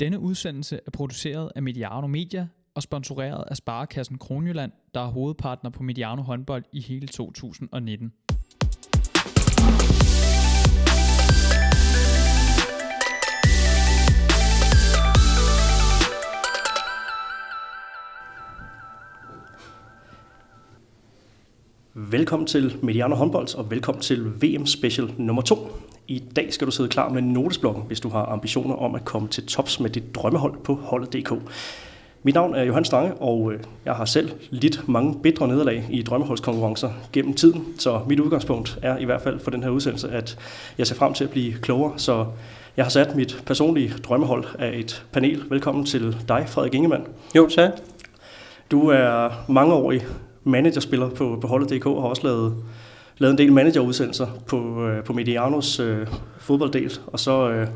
Denne udsendelse er produceret af Mediano Media og sponsoreret af Sparekassen Kronjylland, der er hovedpartner på Mediano håndbold i hele 2019. Velkommen til Mediano håndbold og velkommen til VM Special nummer 2. I dag skal du sidde klar med notesblokken, hvis du har ambitioner om at komme til tops med dit drømmehold på holdet.dk. Mit navn er Johan Stange, og øh, jeg har selv lidt mange bedre nederlag i drømmeholdskonkurrencer gennem tiden, så mit udgangspunkt er i hvert fald for den her udsendelse, at jeg ser frem til at blive klogere, så jeg har sat mit personlige drømmehold af et panel. Velkommen til dig, Frederik Ingemann. Jo, tak. Du er mangeårig managerspiller på, på holdet.dk og har også lavet, lavet en del managerudsendelser på, øh, på Medianos øh, fodbolddel, og så, øh,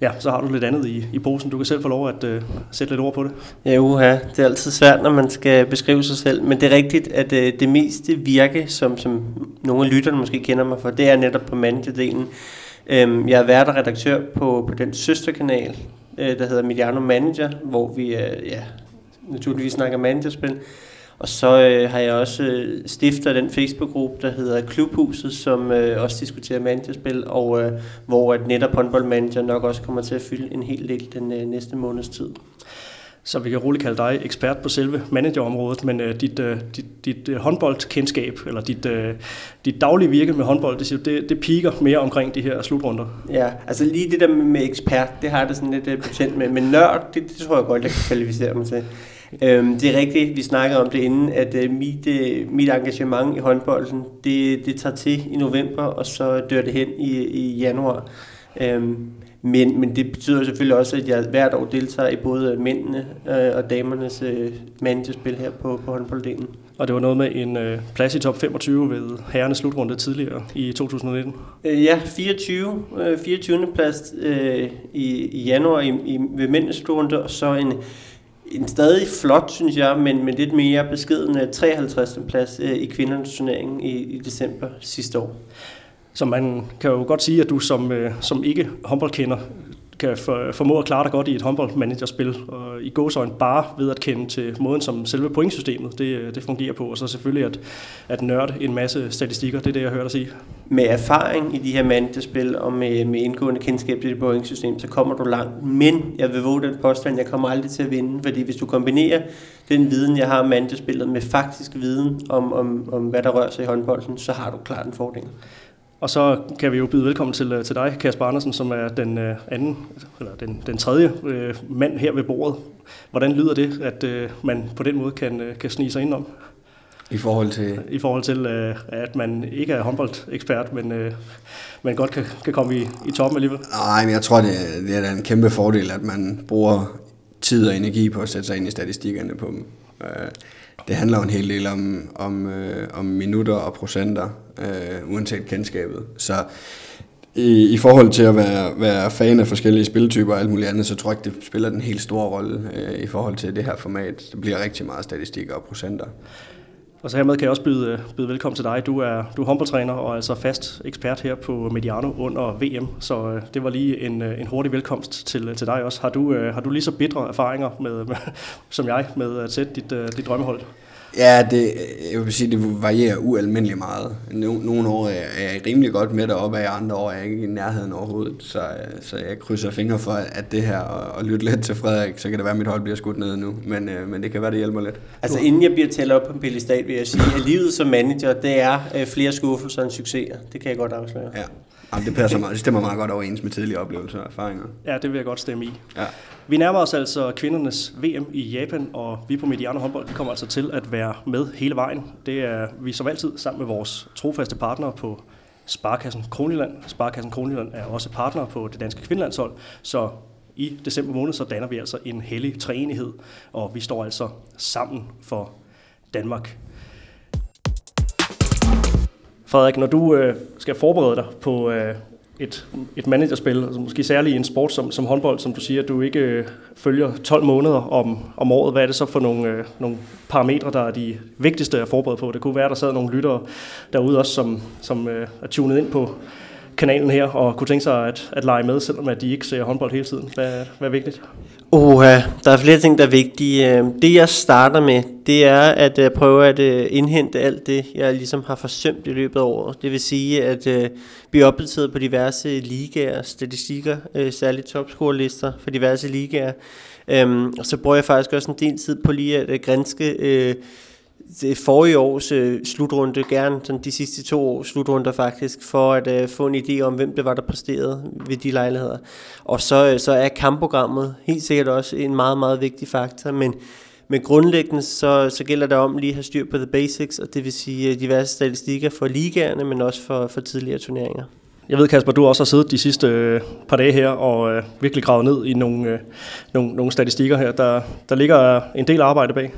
ja, så har du lidt andet i, i posen. Du kan selv få lov at øh, sætte lidt ord på det. Ja, uha. Det er altid svært, når man skal beskrive sig selv, men det er rigtigt, at øh, det meste virke, som, som nogle af lytterne måske kender mig for, det er netop på managerdelen. Øhm, jeg er vært og redaktør på, på den søsterkanal, øh, der hedder Mediano Manager, hvor vi øh, ja, naturligvis snakker managerspil. Og så øh, har jeg også øh, stiftet den Facebook-gruppe, der hedder Klubhuset, som øh, også diskuterer managerspil, og øh, hvor at netop håndboldmanager nok også kommer til at fylde en hel del den øh, næste måneds tid. Så vi kan roligt kalde dig ekspert på selve managerområdet, men øh, dit, øh, dit, dit øh, håndboldkendskab, eller dit, øh, dit daglige virke med håndbold, det, det, det piker mere omkring de her slutrunder. Ja, altså lige det der med ekspert, det har jeg det sådan lidt øh, betændt med, men nørd, det, det tror jeg godt, jeg kan kvalificere mig til. Øhm, det er rigtigt, vi snakkede om det inden, at øh, mit, øh, mit engagement i håndbolden, det, det tager til i november, og så dør det hen i, i januar. Øhm, men, men det betyder selvfølgelig også, at jeg hvert år deltager i både mændene øh, og damernes øh, managerspil her på, på håndbolddelen. Og det var noget med en øh, plads i top 25 ved herrenes slutrunde tidligere i 2019. Øh, ja, 24. Øh, 24. plads øh, i, i januar i, i, ved mændenes slutrunde, og så en en stadig flot, synes jeg, men, men lidt mere beskeden øh, 53. plads øh, i kvindernes turnering i, i december sidste år. Så man kan jo godt sige, at du som, øh, som ikke håndboldkender kan for, formå at klare dig godt i et håndboldmanagerspil, og i gåsøjne bare ved at kende til måden, som selve pointsystemet det, det fungerer på, og så selvfølgelig at, at nørde en masse statistikker, det er det, jeg hører dig sige. Med erfaring i de her managerspil, og med, med indgående kendskab til det pointsystem, så kommer du langt, men jeg vil våge den påstand, jeg kommer aldrig til at vinde, fordi hvis du kombinerer den viden, jeg har om managerspillet, med faktisk viden om, om, om hvad der rører sig i håndbolden, så har du klart en fordel. Og så kan vi jo byde velkommen til, øh, til dig, Kasper Andersen, som er den øh, anden, eller den, den tredje øh, mand her ved bordet. Hvordan lyder det, at øh, man på den måde kan, øh, kan snige sig indenom? I forhold til? I forhold til, øh, at man ikke er håndboldekspert, men øh, man godt kan, kan komme i, i toppen alligevel. Nej, men jeg tror, det er, det er da en kæmpe fordel, at man bruger tid og energi på at sætte sig ind i statistikkerne på dem. Øh, det handler jo en hel del om, om, øh, om minutter og procenter, øh, uanset kendskabet. Så i, i forhold til at være, være fan af forskellige spiltyper og alt muligt andet, så tror jeg ikke, det spiller den helt store rolle øh, i forhold til det her format. Det bliver rigtig meget statistik og procenter. Og så hermed kan jeg også byde, byde velkommen til dig. Du er, du er håndboldtræner og altså fast ekspert her på Mediano under VM, så øh, det var lige en, øh, en hurtig velkomst til, til dig også. Har du, øh, har du lige så bitre erfaringer med, med, som jeg med at sætte dit, øh, dit drømmehold? Ja, det, jeg vil sige, det varierer ualmindeligt meget. Nogle år er jeg rimelig godt med deroppe, og andre år er jeg ikke i nærheden overhovedet. Så, så jeg krydser fingre for, at det her, og, og lytte lidt til Frederik, så kan det være, at mit hold bliver skudt ned nu. Men, øh, men det kan være, det hjælper lidt. Altså inden jeg bliver talt op på en Billy vil jeg sige, at livet som manager, det er øh, flere skuffelser end succeser. Det kan jeg godt afsløre. Ja, Jamen, det passer meget. Det stemmer meget godt overens med tidlige oplevelser og erfaringer. Ja, det vil jeg godt stemme i. Ja. Vi nærmer os altså kvindernes VM i Japan, og vi på Mediano håndbold kommer altså til at være med hele vejen. Det er vi som altid sammen med vores trofaste partnere på Sparkassen Kronjylland. Sparkassen Kronjylland er også partner på det danske kvindelandshold, så i december måned så danner vi altså en hellig træenighed, og vi står altså sammen for Danmark. Frederik, når du øh, skal forberede dig på øh, et, et managerspil, altså måske særligt i en sport som, som håndbold, som du siger, at du ikke øh, følger 12 måneder om, om året. Hvad er det så for nogle, øh, nogle parametre, der er de vigtigste at forberede på? Det kunne være, at der sad nogle lyttere derude også, som, som øh, er tunet ind på kanalen her og kunne tænke sig at, at lege med, selvom at de ikke ser håndbold hele tiden? Hvad, hvad er vigtigt? Oha, der er flere ting, der er vigtige. Øhm, det jeg starter med, det er at øh, prøve at øh, indhente alt det, jeg ligesom har forsømt i løbet af året. Det vil sige at øh, blive opdateret på diverse ligaer, statistikker, særligt topscorelister for diverse ligaer. Øhm, og så bruger jeg faktisk også en del tid på lige at grænske det forrige års øh, slutrunde, gerne sådan de sidste to års slutrunder faktisk, for at øh, få en idé om, hvem det var, der præsterede ved de lejligheder. Og så, øh, så er kampprogrammet helt sikkert også en meget, meget vigtig faktor, men, men grundlæggende så, så gælder det om lige at have styr på the basics, og det vil sige øh, diverse statistikker for ligaerne, men også for, for tidligere turneringer. Jeg ved, Kasper, du også har siddet de sidste øh, par dage her og øh, virkelig gravet ned i nogle, øh, nogle, nogle statistikker her. Der, der ligger en del arbejde bag.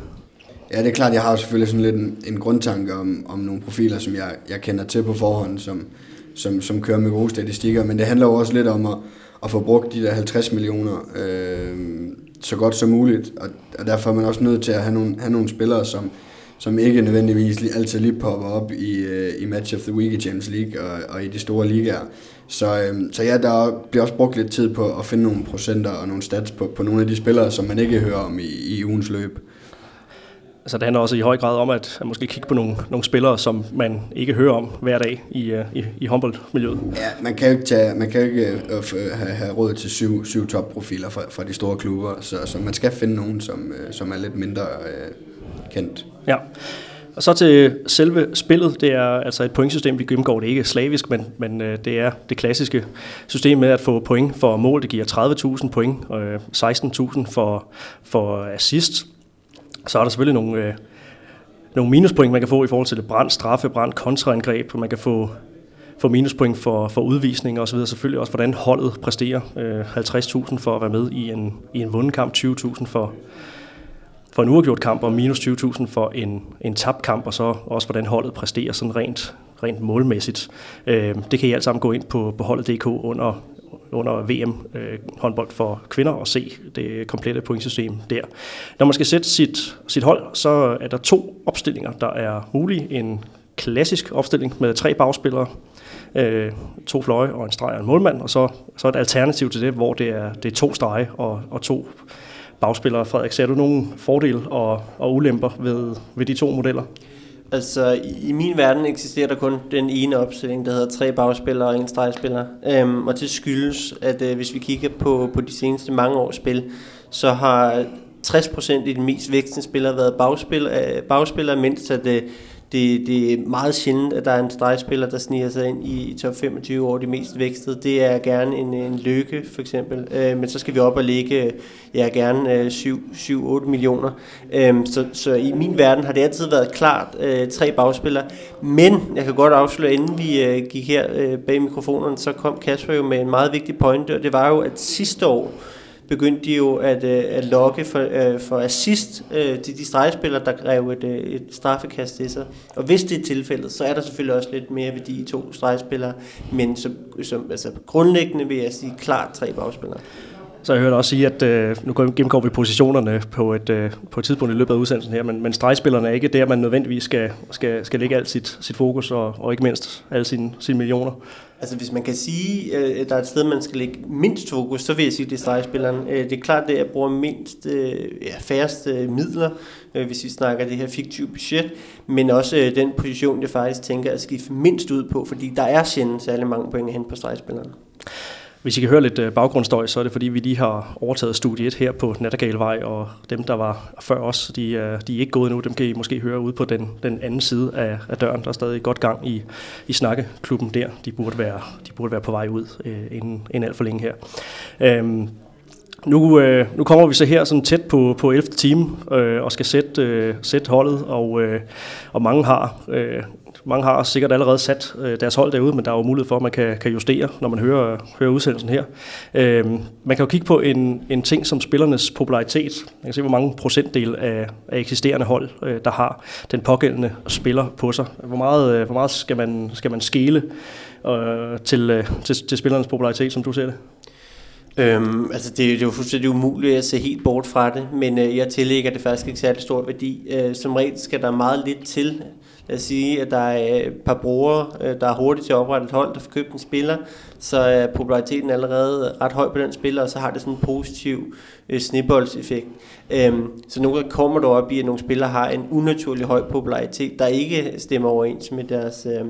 Ja, det er klart, jeg har selvfølgelig sådan lidt en, en grundtanke om, om nogle profiler, som jeg, jeg kender til på forhånd, som, som, som kører med gode statistikker, men det handler jo også lidt om at, at få brugt de der 50 millioner øh, så godt som muligt, og, og derfor er man også nødt til at have nogle, have nogle spillere, som, som ikke nødvendigvis altid lige popper op i, øh, i Match of the Week i Champions League og, og i de store ligaer. Så, øh, så ja, der bliver også brugt lidt tid på at finde nogle procenter og nogle stats på, på nogle af de spillere, som man ikke hører om i, i ugens løb. Altså det handler også i høj grad om at, at måske kigge på nogle, nogle spillere, som man ikke hører om hver dag i, uh, i, i håndboldmiljøet. Ja, man kan jo ikke, tage, man kan ikke uh, have, have råd til syv, syv topprofiler fra, fra de store klubber, så, så man skal finde nogen, som, som er lidt mindre uh, kendt. Ja. Og så til selve spillet, det er altså et pointsystem, vi gennemgår det ikke slavisk, men, men øh, det er det klassiske system med at få point for mål, det giver 30.000 point, øh, 16.000 for, for assist, så er der selvfølgelig nogle, øh, nogle minuspoint, man kan få i forhold til brand, straffe, brand, kontraangreb. Man kan få, få minuspoint for, for udvisning og så videre. Selvfølgelig også, hvordan holdet præsterer. Øh, 50.000 for at være med i en, i en vundet kamp, 20.000 for, for en uafgjort kamp, og minus 20.000 for en, en tabt kamp, og så også, hvordan holdet præsterer sådan rent, rent målmæssigt. Øh, det kan I alt sammen gå ind på, på holdet.dk under under VM øh, håndbold for kvinder og se det komplette pointsystem der. Når man skal sætte sit, sit hold, så er der to opstillinger, der er mulige. En klassisk opstilling med tre bagspillere, øh, to fløje og en streg og en målmand, og så, så et alternativ til det, hvor det er, det er to strege og, og to bagspillere. Frederik, ser du nogen fordele og, og ulemper ved, ved de to modeller? Altså, i min verden eksisterer der kun den ene opstilling, der hedder tre bagspillere og en stregspiller. Øhm, og det skyldes, at øh, hvis vi kigger på, på de seneste mange års spil, så har 60% i de mest vækstende spillere været bagspillere, øh, bagspillere mens at øh, det, det er meget sjældent, at der er en stregspiller, der sniger sig ind i, top 25 over de mest vækstede. Det er gerne en, en lykke, for eksempel. Øh, men så skal vi op og ligge, ja, gerne øh, 7-8 millioner. Øh, så, så i min verden har det altid været klart øh, tre bagspillere. Men jeg kan godt afsløre, inden vi øh, gik her øh, bag mikrofonerne, så kom Kasper jo med en meget vigtig pointe, og det var jo, at sidste år, begyndte de jo at, øh, at lokke for, øh, for assist øh, til de stregspillere, der grev et, øh, et straffekast til sig. Og hvis det er tilfældet, så er der selvfølgelig også lidt mere ved de to stregspillere, men som, som, altså, grundlæggende vil jeg sige klart tre bagspillere. Så jeg hørte også sige, at øh, nu gennemgår vi positionerne på et, øh, på et tidspunkt i løbet af udsendelsen her, men, men stregspillerne er ikke der, man nødvendigvis skal, skal, skal lægge alt sit, sit fokus og, og ikke mindst alle sine, sine millioner. Altså hvis man kan sige, øh, at der er et sted, man skal lægge mindst fokus, så vil jeg sige, at det er stregspilleren. Øh, det er klart, at jeg bruger mindst, øh, ja, færreste midler, hvis vi snakker det her fiktive budget, men også den position, jeg faktisk tænker at skifte mindst ud på, fordi der er sjældent særlig mange point hen på stregspilleren. Hvis I kan høre lidt øh, baggrundsstøj, så er det fordi, vi lige har overtaget studiet her på Nattergalvej, og dem, der var før os, de, øh, de er ikke gået nu. Dem kan I måske høre ude på den, den anden side af, af døren. Der er stadig godt gang i, i snakkeklubben der. De burde være, de burde være på vej ud øh, inden, inden alt for længe her. Øhm, nu, øh, nu kommer vi så her sådan tæt på, på 11. time øh, og skal sætte, øh, sætte holdet, og, øh, og mange har øh, mange har sikkert allerede sat øh, deres hold derude, men der er jo mulighed for, at man kan, kan justere, når man hører, hører udsendelsen her. Øh, man kan jo kigge på en, en ting som spillernes popularitet. Man kan se, hvor mange procentdel af, af eksisterende hold, øh, der har den pågældende spiller på sig. Hvor meget, øh, hvor meget skal, man, skal man skele øh, til, øh, til, til spillernes popularitet, som du ser det? Øhm, altså det, det er jo fuldstændig umuligt at se helt bort fra det, men øh, jeg tillægger det faktisk ikke særlig stor værdi. Øh, som regel skal der meget lidt til, at sige, at der er øh, et par brugere, øh, der er hurtigt til at oprette et hold, der får købt en spiller, så er populariteten allerede ret høj på den spiller, og så har det sådan en positiv øh, snibboldseffekt. Øhm, så nogle gange kommer du op i, at nogle spillere har en unaturlig høj popularitet, der ikke stemmer overens med deres... Øh,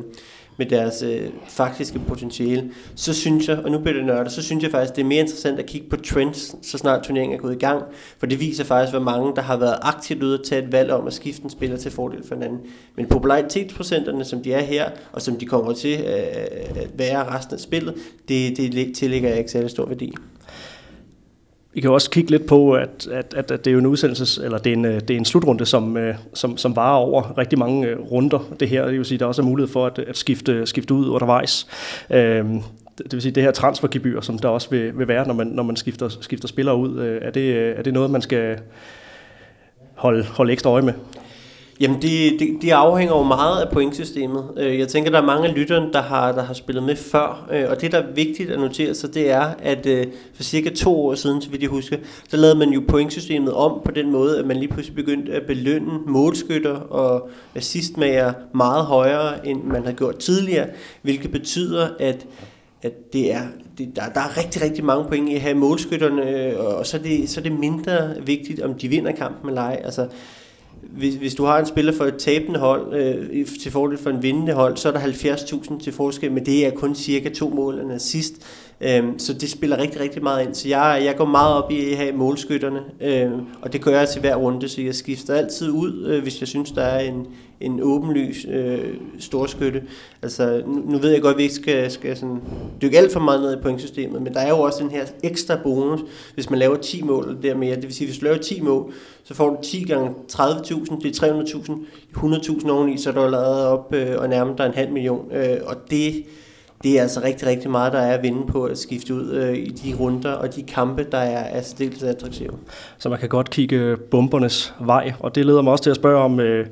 med deres øh, faktiske potentiale, så synes jeg, og nu bliver det nørdet, så synes jeg faktisk, det er mere interessant at kigge på trends, så snart turneringen er gået i gang, for det viser faktisk, hvor mange, der har været aktivt ude at tage et valg om at skifte en spiller til fordel for en anden. Men popularitetsprocenterne, som de er her, og som de kommer til øh, at være resten af spillet, det, det tillægger jeg ikke særlig stor værdi. Vi kan også kigge lidt på, at, at, at, at det er jo en udsendelse, eller det er en, øh, det er en slutrunde, som, øh, som, som varer over rigtig mange øh, runder. Det her, det vil sige, der også er mulighed for at, at skifte, skifte ud undervejs. Øhm, det vil sige, det her transfergebyr, som der også vil, vil være, når man, når man skifter, skifter spillere ud, er det, er det noget, man skal holde, holde ekstra øje med? Jamen, det, de, de afhænger jo meget af pointsystemet. Øh, jeg tænker, der er mange af lytterne, der har, der har spillet med før, øh, og det, der er vigtigt at notere sig, det er, at øh, for cirka to år siden, så vidt jeg husker, så lavede man jo pointsystemet om på den måde, at man lige pludselig begyndte at belønne målskytter og assistmager meget højere, end man havde gjort tidligere, hvilket betyder, at at det er, det, der, der er rigtig, rigtig mange point i at have målskytterne, og så er, det, så er det mindre vigtigt, om de vinder kampen eller ej. Altså, hvis, hvis du har en spiller for et tabende hold øh, til fordel for en vindende hold, så er der 70.000 til forskel, men det er kun cirka to mål end assist. Øh, så det spiller rigtig, rigtig meget ind. Så jeg, jeg går meget op i at have målskytterne, øh, og det gør jeg til hver runde, så jeg skifter altid ud, øh, hvis jeg synes, der er en, en åbenlys øh, storskytte. Altså, nu, nu ved jeg godt, at vi ikke skal, skal sådan dykke alt for meget ned i pointsystemet, men der er jo også den her ekstra bonus, hvis man laver 10 mål der mere. Det vil sige, hvis du laver 10 mål, så får du 10 gange 30.000, det er 300.000, 100.000 oveni, så er du lavet op øh, og nærmer dig en halv million. Øh, og det det er altså rigtig, rigtig meget, der er at vinde på at skifte ud øh, i de runder og de kampe, der er, altså dels attraktive. Så man kan godt kigge bombernes vej, og det leder mig også til at spørge om, øh,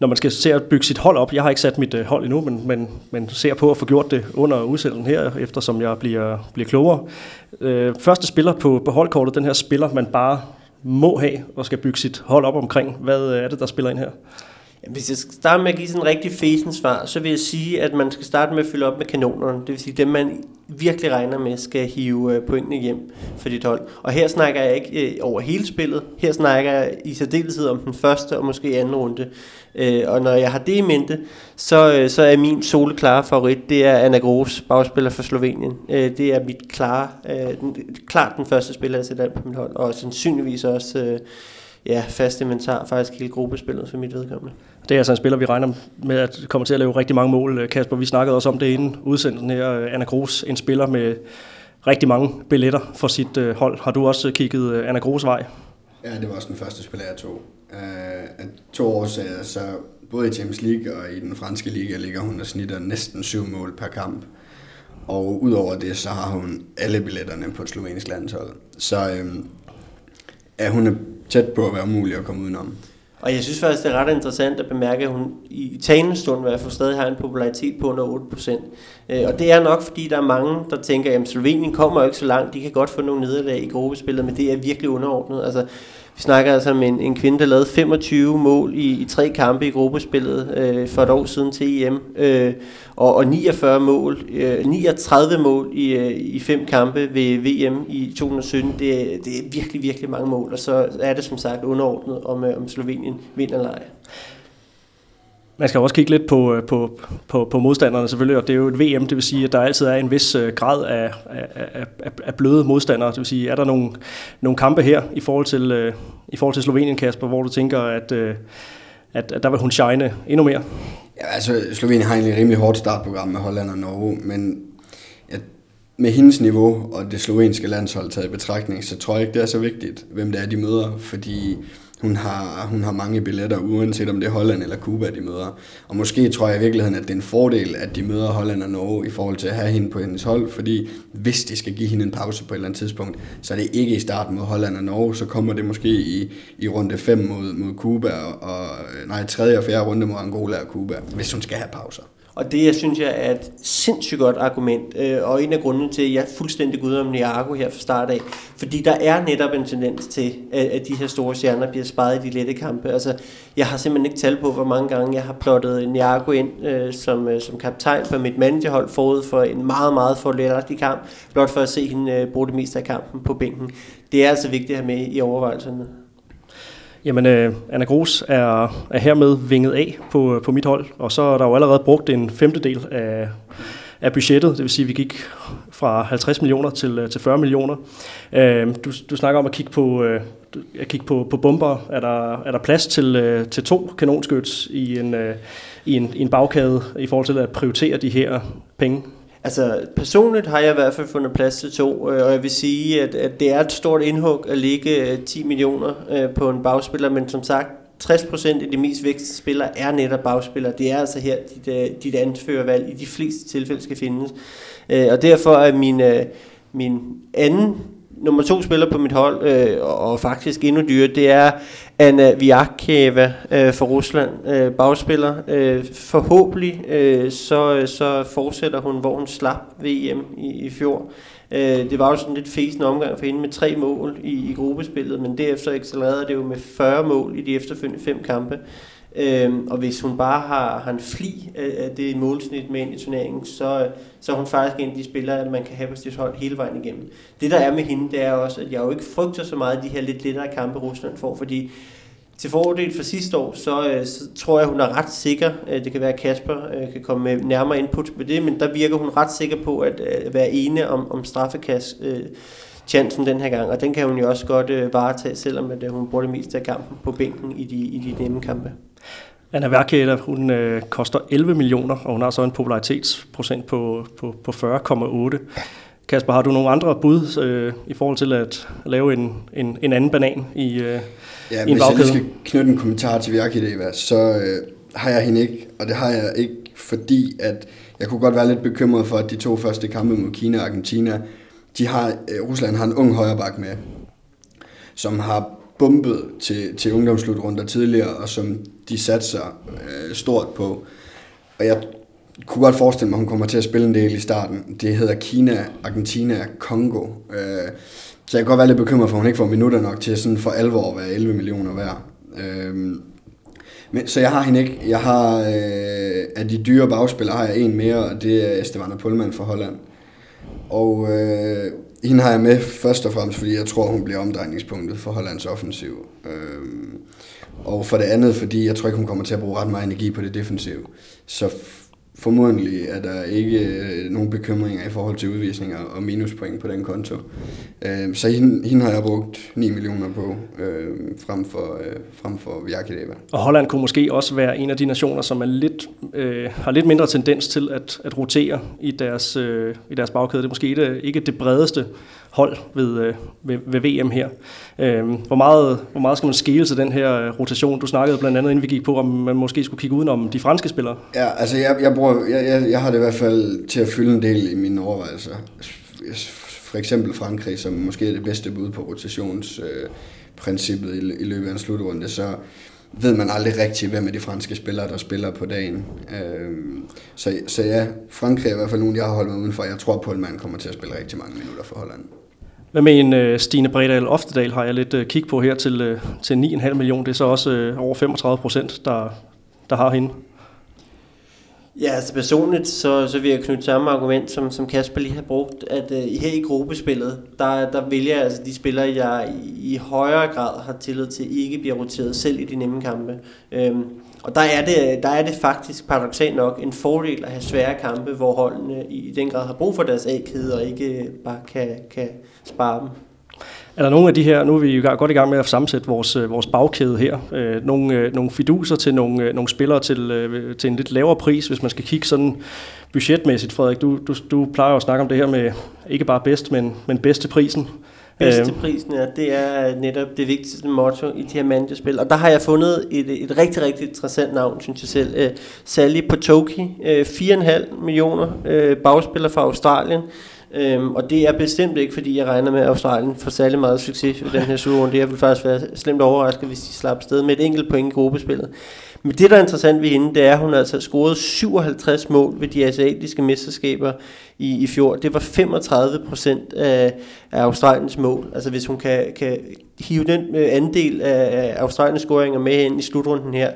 når man skal se at bygge sit hold op. Jeg har ikke sat mit øh, hold endnu, men, men, men ser på at få gjort det under udsendelsen her, eftersom jeg bliver, bliver klogere. Øh, første spiller på, på holdkortet, den her spiller, man bare må have og skal bygge sit hold op omkring. Hvad øh, er det, der spiller ind her? Hvis jeg skal starte med at give sådan en rigtig fesen svar, så vil jeg sige, at man skal starte med at fylde op med kanonerne. Det vil sige, dem man virkelig regner med, skal hive øh, pointene hjem for dit hold. Og her snakker jeg ikke øh, over hele spillet. Her snakker jeg i særdeleshed om den første og måske anden runde. Øh, og når jeg har det i mente, så, så er min soleklare favorit, det er Anna Gros, bagspiller for Slovenien. Det er mit klare, den, klart den første spiller, jeg sætter på mit hold. Og sandsynligvis også ja, fast inventar, faktisk hele gruppespillet for mit vedkommende. Det er altså en spiller, vi regner med at komme til at lave rigtig mange mål. Kasper, vi snakkede også om det inden udsendelsen her. Anna Gros, en spiller med rigtig mange billetter for sit øh, hold. Har du også kigget øh, Anna Gros vej? Ja, det var også den første spiller, jeg tog. Øh, af to årsager. så, både i Champions League og i den franske liga ligger hun og snitter næsten syv mål per kamp. Og udover det, så har hun alle billetterne på et slovenisk landshold. Så øhm, er hun er tæt på at være umulig at komme udenom. Og jeg synes faktisk, det er ret interessant at bemærke, at hun i talende stund i hvert fald stadig har en popularitet på under 8%. Øh, og det er nok, fordi der er mange, der tænker, at Slovenien kommer jo ikke så langt, de kan godt få nogle nederlag i gruppespillet, men det er virkelig underordnet. Altså, vi snakker altså om en, en kvinde, der lavede 25 mål i, i tre kampe i gruppespillet øh, for et år siden til EM, øh, og, og 49 mål, øh, 39 mål i, øh, i fem kampe ved VM i 2017. Det, det er virkelig, virkelig mange mål, og så er det som sagt underordnet, om, øh, om Slovenien vinder eller ej. Man skal også kigge lidt på, øh, på, på, på modstanderne selvfølgelig, og det er jo et VM, det vil sige, at der altid er en vis øh, grad af, af, af, af bløde modstandere. Det vil sige, er der nogle, nogle kampe her i forhold til, øh, i forhold til Slovenien, Kasper, hvor du tænker, at, øh, at, at der vil hun shine endnu mere? Ja, altså Slovenien har egentlig et rimelig hårdt startprogram med Holland og Norge, men ja, med hendes niveau og det slovenske landshold taget i betragtning, så tror jeg ikke, det er så vigtigt, hvem det er, de møder, fordi hun har, hun har mange billetter, uanset om det er Holland eller Cuba, de møder. Og måske tror jeg i virkeligheden, at det er en fordel, at de møder Holland og Norge i forhold til at have hende på hendes hold, fordi hvis de skal give hende en pause på et eller andet tidspunkt, så er det ikke i starten mod Holland og Norge, så kommer det måske i, i runde 5 mod, mod Cuba, og, og nej, tredje og fjerde runde mod Angola og Cuba, hvis hun skal have pauser. Og det, jeg synes jeg, er et sindssygt godt argument, øh, og en af grundene til, at jeg er fuldstændig gud om Niago her fra start af. Fordi der er netop en tendens til, at, at de her store stjerner bliver sparet i de lette kampe. Altså, jeg har simpelthen ikke tal på, hvor mange gange jeg har plottet Niago ind øh, som, øh, som kaptajn på mit managerhold forud for en meget, meget forlærlig kamp, blot for at se hende øh, bruge det meste af kampen på bænken. Det er altså vigtigt at have med i overvejelserne. Jamen, øh, Anna Gros er, er hermed vinget af på, på mit hold, og så er der jo allerede brugt en femtedel af, af budgettet, det vil sige, at vi gik fra 50 millioner til, øh, til 40 millioner. Øh, du, du snakker om at kigge på, øh, at kigge på, på bomber. Er der, er der plads til, øh, til to kanonskyts i en, øh, i, en, i en bagkade i forhold til at prioritere de her penge? Altså personligt har jeg i hvert fald fundet plads til to, øh, og jeg vil sige, at, at det er et stort indhug at ligge øh, 10 millioner øh, på en bagspiller, men som sagt, 60% af de mest vigtige spillere er netop bagspillere. Det er altså her, dit, øh, dit anførervalg i de fleste tilfælde skal findes. Øh, og derfor er min, min anden nummer to spiller på mit hold, øh, og faktisk endnu dyre, det er Anna Viakeva øh, fra Rusland, øh, bagspiller. Øh, forhåbentlig øh, så, så fortsætter hun, hvor hun slap VM i, i fjor. Øh, det var jo sådan lidt fæsende omgang for hende med tre mål i, i gruppespillet, men derefter accelererede det jo med 40 mål i de efterfølgende fem kampe. Øhm, og hvis hun bare har, har en fli af, af det målsnit med ind i turneringen, så, så er hun faktisk en af de spillere, man kan have på sit hold hele vejen igennem. Det der er med hende, det er også, at jeg jo ikke frygter så meget de her lidt lettere kampe, Rusland får, fordi til fordel for sidste år, så, øh, så tror jeg, hun er ret sikker. Øh, det kan være, at Kasper øh, kan komme med nærmere input på det, men der virker hun ret sikker på at, være ene om, om straffekast chancen den her gang, og den kan hun jo også godt varetage, selvom at, hun bruger det meste af kampen på bænken i de, i de nemme kampe. Anna Værkæder, hun øh, koster 11 millioner, og hun har så en popularitetsprocent på, på, på 40,8. Kasper, har du nogle andre bud øh, i forhold til at lave en, en, en anden banan i, øh, ja, i en bagkæde? Hvis jeg skal knytte en kommentar til Værkæder, så øh, har jeg hende ikke, og det har jeg ikke, fordi at jeg kunne godt være lidt bekymret for, at de to første kampe mod Kina og Argentina, de har, øh, Rusland har en ung højreback med, som har bumpet til, til ungdomsslutrunder tidligere, og som de satser øh, stort på. Og jeg kunne godt forestille mig, at hun kommer til at spille en del i starten. Det hedder Kina, Argentina, Kongo. Øh, så jeg kan godt være lidt bekymret for, at hun ikke får minutter nok til sådan for alvor at være 11 millioner værd. Øh, men, så jeg har hende ikke. Jeg har, øh, af de dyre bagspillere har jeg en mere, og det er Estevana Pullman fra Holland. Og øh, hende har jeg med først og fremmest, fordi jeg tror, hun bliver omdrejningspunktet for Hollands offensiv. Øhm, og for det andet, fordi jeg tror ikke, hun kommer til at bruge ret meget energi på det defensive. Så formodentlig er der ikke øh, nogen bekymringer i forhold til udvisninger og minuspoint på den konto. Øh, så hende, hende har jeg brugt 9 millioner på, øh, frem for, øh, frem for Vjarkedeva. Og Holland kunne måske også være en af de nationer, som er lidt, øh, har lidt mindre tendens til at, at rotere i deres, øh, i deres bagkæde. Det er måske ikke, ikke det bredeste hold ved, øh, ved, ved VM her. Øh, hvor, meget, hvor meget skal man skele til den her øh, rotation? Du snakkede blandt andet, inden vi gik på, om man måske skulle kigge udenom de franske spillere. Ja, altså jeg, jeg, bruger, jeg, jeg, jeg har det i hvert fald til at fylde en del i mine overvejelser. For eksempel Frankrig, som måske er det bedste bud på rotationsprincippet øh, i, i løbet af en slutrunde, så ved man aldrig rigtigt, hvem er de franske spillere, der spiller på dagen. Øh, så, så ja, Frankrig er i hvert fald nogen, jeg har holdt mig udenfor. Jeg tror på, at man kommer til at spille rigtig mange minutter for Holland. Hvad med en øh, Stine Bredal Oftedal har jeg lidt øh, kig på her til, øh, til 9,5 millioner. Det er så også øh, over 35 procent, der, der har hende. Ja, altså personligt, så, så vil jeg knytte samme argument, som, som Kasper lige har brugt, at øh, her i gruppespillet, der, der vælger jeg altså de spillere, jeg i, i højere grad har tillid til, ikke bliver roteret selv i de nemme kampe. Um, og der er, det, der er det faktisk paradoxalt nok en fordel at have svære kampe, hvor holdene i den grad har brug for deres A-kæde, og ikke bare kan, kan spare dem. Er der nogle af de her, nu er vi jo godt i gang med at sammensætte vores, øh, vores bagkæde her, øh, nogle, øh, nogle fiduser til nogle, øh, nogle spillere til, øh, til en lidt lavere pris, hvis man skal kigge sådan budgetmæssigt, Frederik. Du, du, du plejer jo at snakke om det her med ikke bare bedst, men, men bedste prisen. Bedste øh. prisen, ja, det er netop det vigtigste motto i de her mandespil. Og der har jeg fundet et, et rigtig, rigtig interessant navn, synes jeg selv. Uh, Sally Potoki, uh, 4,5 millioner uh, bagspiller fra Australien. Øhm, og det er bestemt ikke, fordi jeg regner med, at Australien får særlig meget succes i den her slutrunde. Jeg vil faktisk være slemt overrasket, hvis de slapper sted med et enkelt point i gruppespillet. Men det, der er interessant ved hende, det er, at hun altså scoret 57 mål ved de asiatiske mesterskaber i, i fjor. Det var 35 procent af, af Australiens mål. Altså hvis hun kan, kan hive den øh, andel af, af Australiens scoringer med ind i slutrunden her,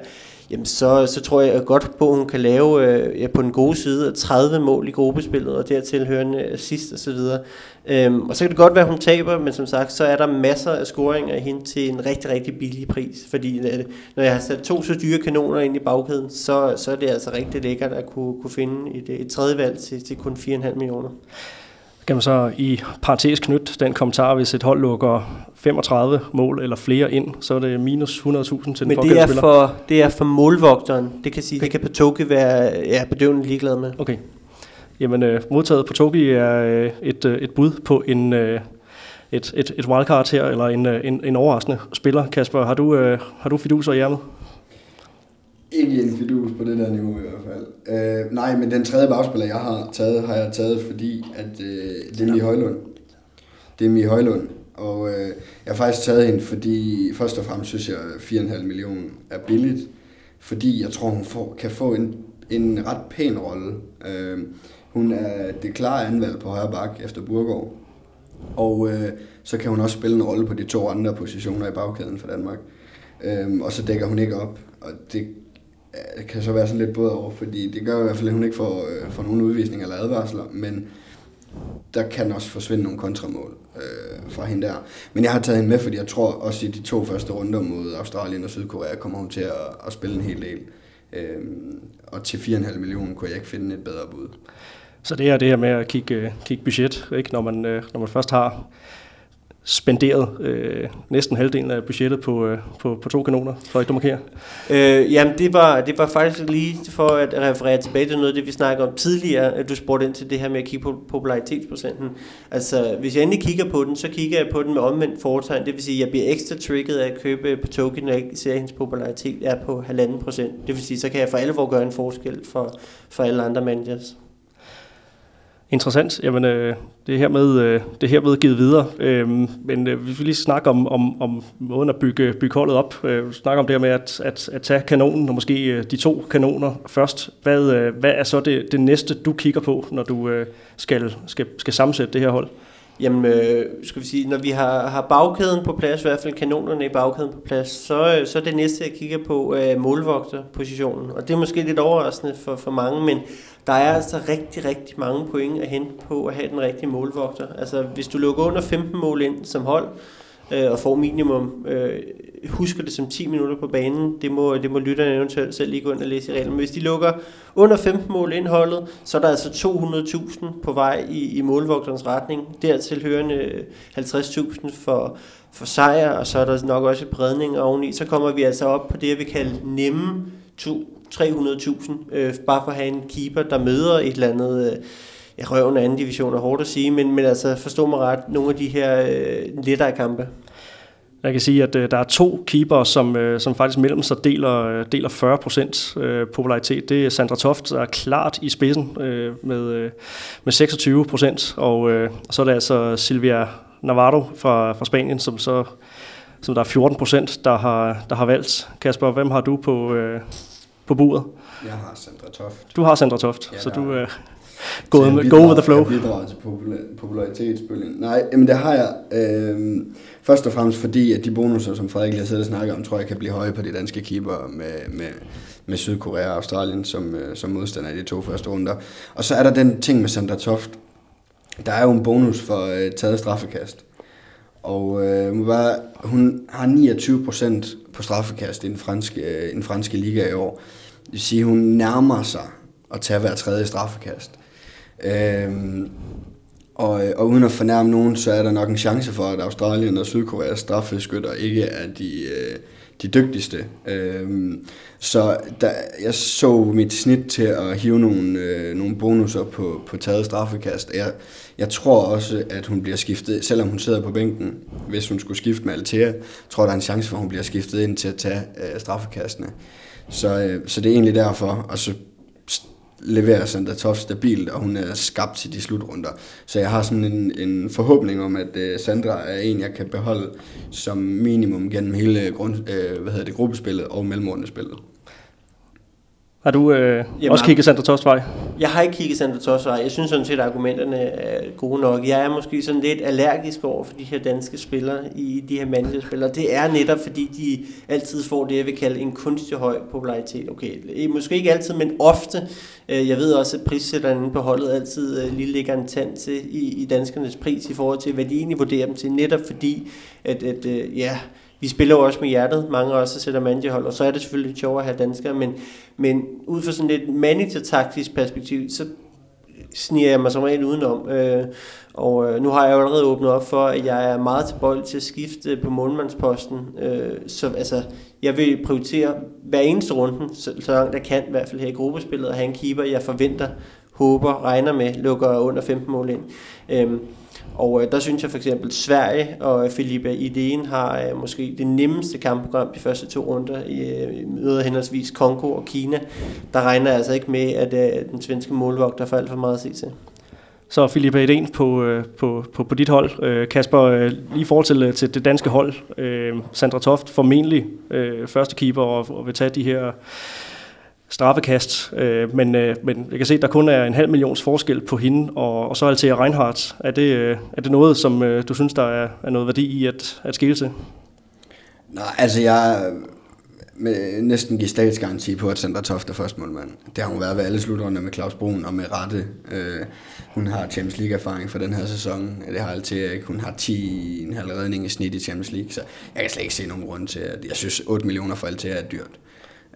jamen så, så tror jeg godt på, at hun kan lave øh, ja, på den gode side 30 mål i gruppespillet, og dertil hørende assist og så videre. Øhm, og så kan det godt være, at hun taber, men som sagt, så er der masser af scoringer af hende til en rigtig, rigtig billig pris. Fordi øh, når jeg har sat to så dyre kanoner ind i bagkæden, så, så er det altså rigtig lækkert at kunne, kunne finde et, øh, et tredje valg til, til kun 4,5 millioner kan man så i parentes knytte den kommentar, hvis et hold lukker 35 mål eller flere ind, så er det minus 100.000 til den Men det er, for, det er for målvogteren. Det kan sige, okay. det kan Patoki være ja, bedøvende ligeglad med. Okay. Jamen, øh, modtaget på Toki er øh, et, øh, et bud på en, øh, et, et, et wildcard her, eller en, øh, en, en overraskende spiller. Kasper, har du, øh, har du fiduser i ærmet? Ikke en fidus på det der niveau i hvert fald. Øh, nej, men den tredje bagspiller, jeg har taget, har jeg taget, fordi at, øh, det er Mie Højlund. Det er Mie Højlund. Og øh, jeg har faktisk taget hende, fordi først og fremmest synes jeg, at 4,5 millioner er billigt. Fordi jeg tror, hun får, kan få en, en ret pæn rolle. Øh, hun er det klare anvalg på højre bak efter Burgård. Og øh, så kan hun også spille en rolle på de to andre positioner i bagkæden for Danmark. Øh, og så dækker hun ikke op. Og det det kan så være sådan lidt både over, fordi det gør i hvert fald, at hun ikke får, øh, får nogen udvisning eller advarsler, men der kan også forsvinde nogle kontramål øh, fra hende der. Men jeg har taget hende med, fordi jeg tror også i de to første runder mod Australien og Sydkorea kommer hun til at, at spille en hel del. Øh, og til 4,5 millioner kunne jeg ikke finde et bedre bud. Så det er det her med at kigge, øh, kigge budget, ikke? Når, man, øh, når man først har spenderet øh, næsten halvdelen af budgettet på, øh, på, på to kanoner. Frederik, du markerer. Øh, jamen, det var, det var faktisk lige for at referere tilbage til noget af det, vi snakkede om tidligere, at du spurgte ind til det her med at kigge på popularitetsprocenten. Altså, hvis jeg endelig kigger på den, så kigger jeg på den med omvendt foretegn. Det vil sige, at jeg bliver ekstra trigget af at købe på token, når jeg ser, at hendes popularitet er på halvanden procent. Det vil sige, så kan jeg for alvor gøre en forskel for, for alle andre managers. Interessant. Jamen, øh, det er hermed, øh, det er hermed givet videre. Øh, men øh, vi vil lige snakke om, om, om måden at bygge, bygge holdet op. Øh, snakke om det her med at, at, at tage kanonen, og måske øh, de to kanoner først. Hvad, øh, hvad er så det, det næste, du kigger på, når du øh, skal, skal, skal sammensætte det her hold? Jamen, øh, skal vi sige, når vi har, har bagkæden på plads, i hvert fald kanonerne i bagkæden på plads, så, øh, så er det næste, jeg kigger på, øh, målvogterpositionen. Og det er måske lidt overraskende for, for mange, men der er altså rigtig, rigtig mange point at hente på at have den rigtige målvogter. Altså, hvis du lukker under 15 mål ind som hold, øh, og får minimum, øh, husker det som 10 minutter på banen, det må, det må lytterne eventuelt selv lige gå ind og læse i reglen. Men hvis de lukker under 15 mål indholdet, så er der altså 200.000 på vej i, i målvogterens retning. Dertil hørende øh, 50.000 for, for sejr, og så er der nok også et bredning oveni. Så kommer vi altså op på det, vi kalder nemme 300.000, øh, bare for at have en keeper, der møder et eller andet... Øh, ja, røven af anden division er hårdt at sige, men, men altså forstå mig ret, nogle af de her øh, lettere kampe. Jeg kan sige, at øh, der er to keeper, som, øh, som faktisk mellem sig deler, øh, deler 40% øh, popularitet. Det er Sandra Toft, der er klart i spidsen øh, med, øh, med 26%, og øh, så er der altså Silvia Navarro fra, fra Spanien, som så som der er 14% der har, der har valgt. Kasper, hvem har du på, øh, på buret? Jeg har Sandra Toft. Du har Sandra Toft, ja, så du øh, med, go with the flow. Jeg bidrager til popularitetsbølgen. Nej, men det har jeg øh, først og fremmest fordi, at de bonusser, som Frederik lige har siddet og snakket om, tror jeg kan blive høje på de danske keeper med, med, med Sydkorea og Australien som, øh, som modstander i de to første runder. Og så er der den ting med Sandra Toft. Der er jo en bonus for øh, taget straffekast. Og øh, bare, hun har 29 procent på straffekast i den franske, øh, i den franske liga i år. Det vil sige, hun nærmer sig at tage hver tredje straffekast. Øhm, og, øh, og uden at fornærme nogen, så er der nok en chance for, at Australien og Sydkoreas straffeskytter ikke er de, øh, de dygtigste. Øhm, så der, jeg så mit snit til at hive nogle, øh, nogle bonusser på, på taget straffekast. Jeg, jeg tror også, at hun bliver skiftet, selvom hun sidder på bænken, hvis hun skulle skifte med Altea, tror der er en chance for, at hun bliver skiftet ind til at tage øh, straffekastene. Så, øh, så det er egentlig derfor. Og så leverer Sandra Toft stabilt, og hun er skabt til de slutrunder. Så jeg har sådan en, en forhåbning om, at øh, Sandra er en, jeg kan beholde som minimum gennem hele grund, øh, hvad hedder det, gruppespillet og mellemrundespillet. Har du øh, Jamen, også kigget Sandra Tostvej? Jeg har ikke kigget Sandra Tostvej. Jeg synes sådan set, at argumenterne er gode nok. Jeg er måske sådan lidt allergisk over for de her danske spillere i de her mandlige spillere. Det er netop, fordi de altid får det, jeg vil kalde en kunstig høj popularitet. Okay, måske ikke altid, men ofte. Øh, jeg ved også, at prissætteren på holdet altid øh, lige ligger en tand til i, i danskernes pris i forhold til, hvad de egentlig vurderer dem til. Netop fordi, at, at ja, vi spiller jo også med hjertet, mange af os, der sætter mandjehold, og så er det selvfølgelig lidt sjovere at have danskere, men, men ud fra sådan et manager-taktisk perspektiv, så sniger jeg mig som regel udenom. Øh, og øh, nu har jeg jo allerede åbnet op for, at jeg er meget tilbøjelig til at skifte på målmandsposten. Øh, så altså, jeg vil prioritere hver eneste runden, så, så langt jeg kan, i hvert fald her i gruppespillet, at have en keeper, jeg forventer, håber, regner med, lukker under 15 mål ind. Øh, og øh, der synes jeg for eksempel, Sverige og øh, Filipe Ideen har øh, måske det nemmeste kampprogram de første to runder i øh, møder henholdsvis Kongo og Kina. Der regner jeg altså ikke med, at øh, den svenske målvogter får alt for meget at se til. Så Filipe Eden på, øh, på, på, på dit hold. Øh, Kasper, øh, lige i forhold til, øh, til det danske hold. Øh, Sandra Toft formentlig første keeper og, og vil tage de her straffekast, øh, men, øh, men jeg kan se, at der kun er en halv millions forskel på hende og, og så Altea Reinhardt. Er det, øh, er det noget, som øh, du synes, der er, er noget værdi i at, at skille til? Nej, altså jeg med næsten give statsgaranti på, at Sandra Toft er første målmand. Det har hun været ved alle slutrunder med Claus Brun og med Rette. Øh, hun har Champions League-erfaring for den her sæson. Det har Altea ikke. Hun har 10,5 redning i snit i Champions League, så jeg kan slet ikke se nogen grund til, at jeg synes 8 millioner for Altea er dyrt.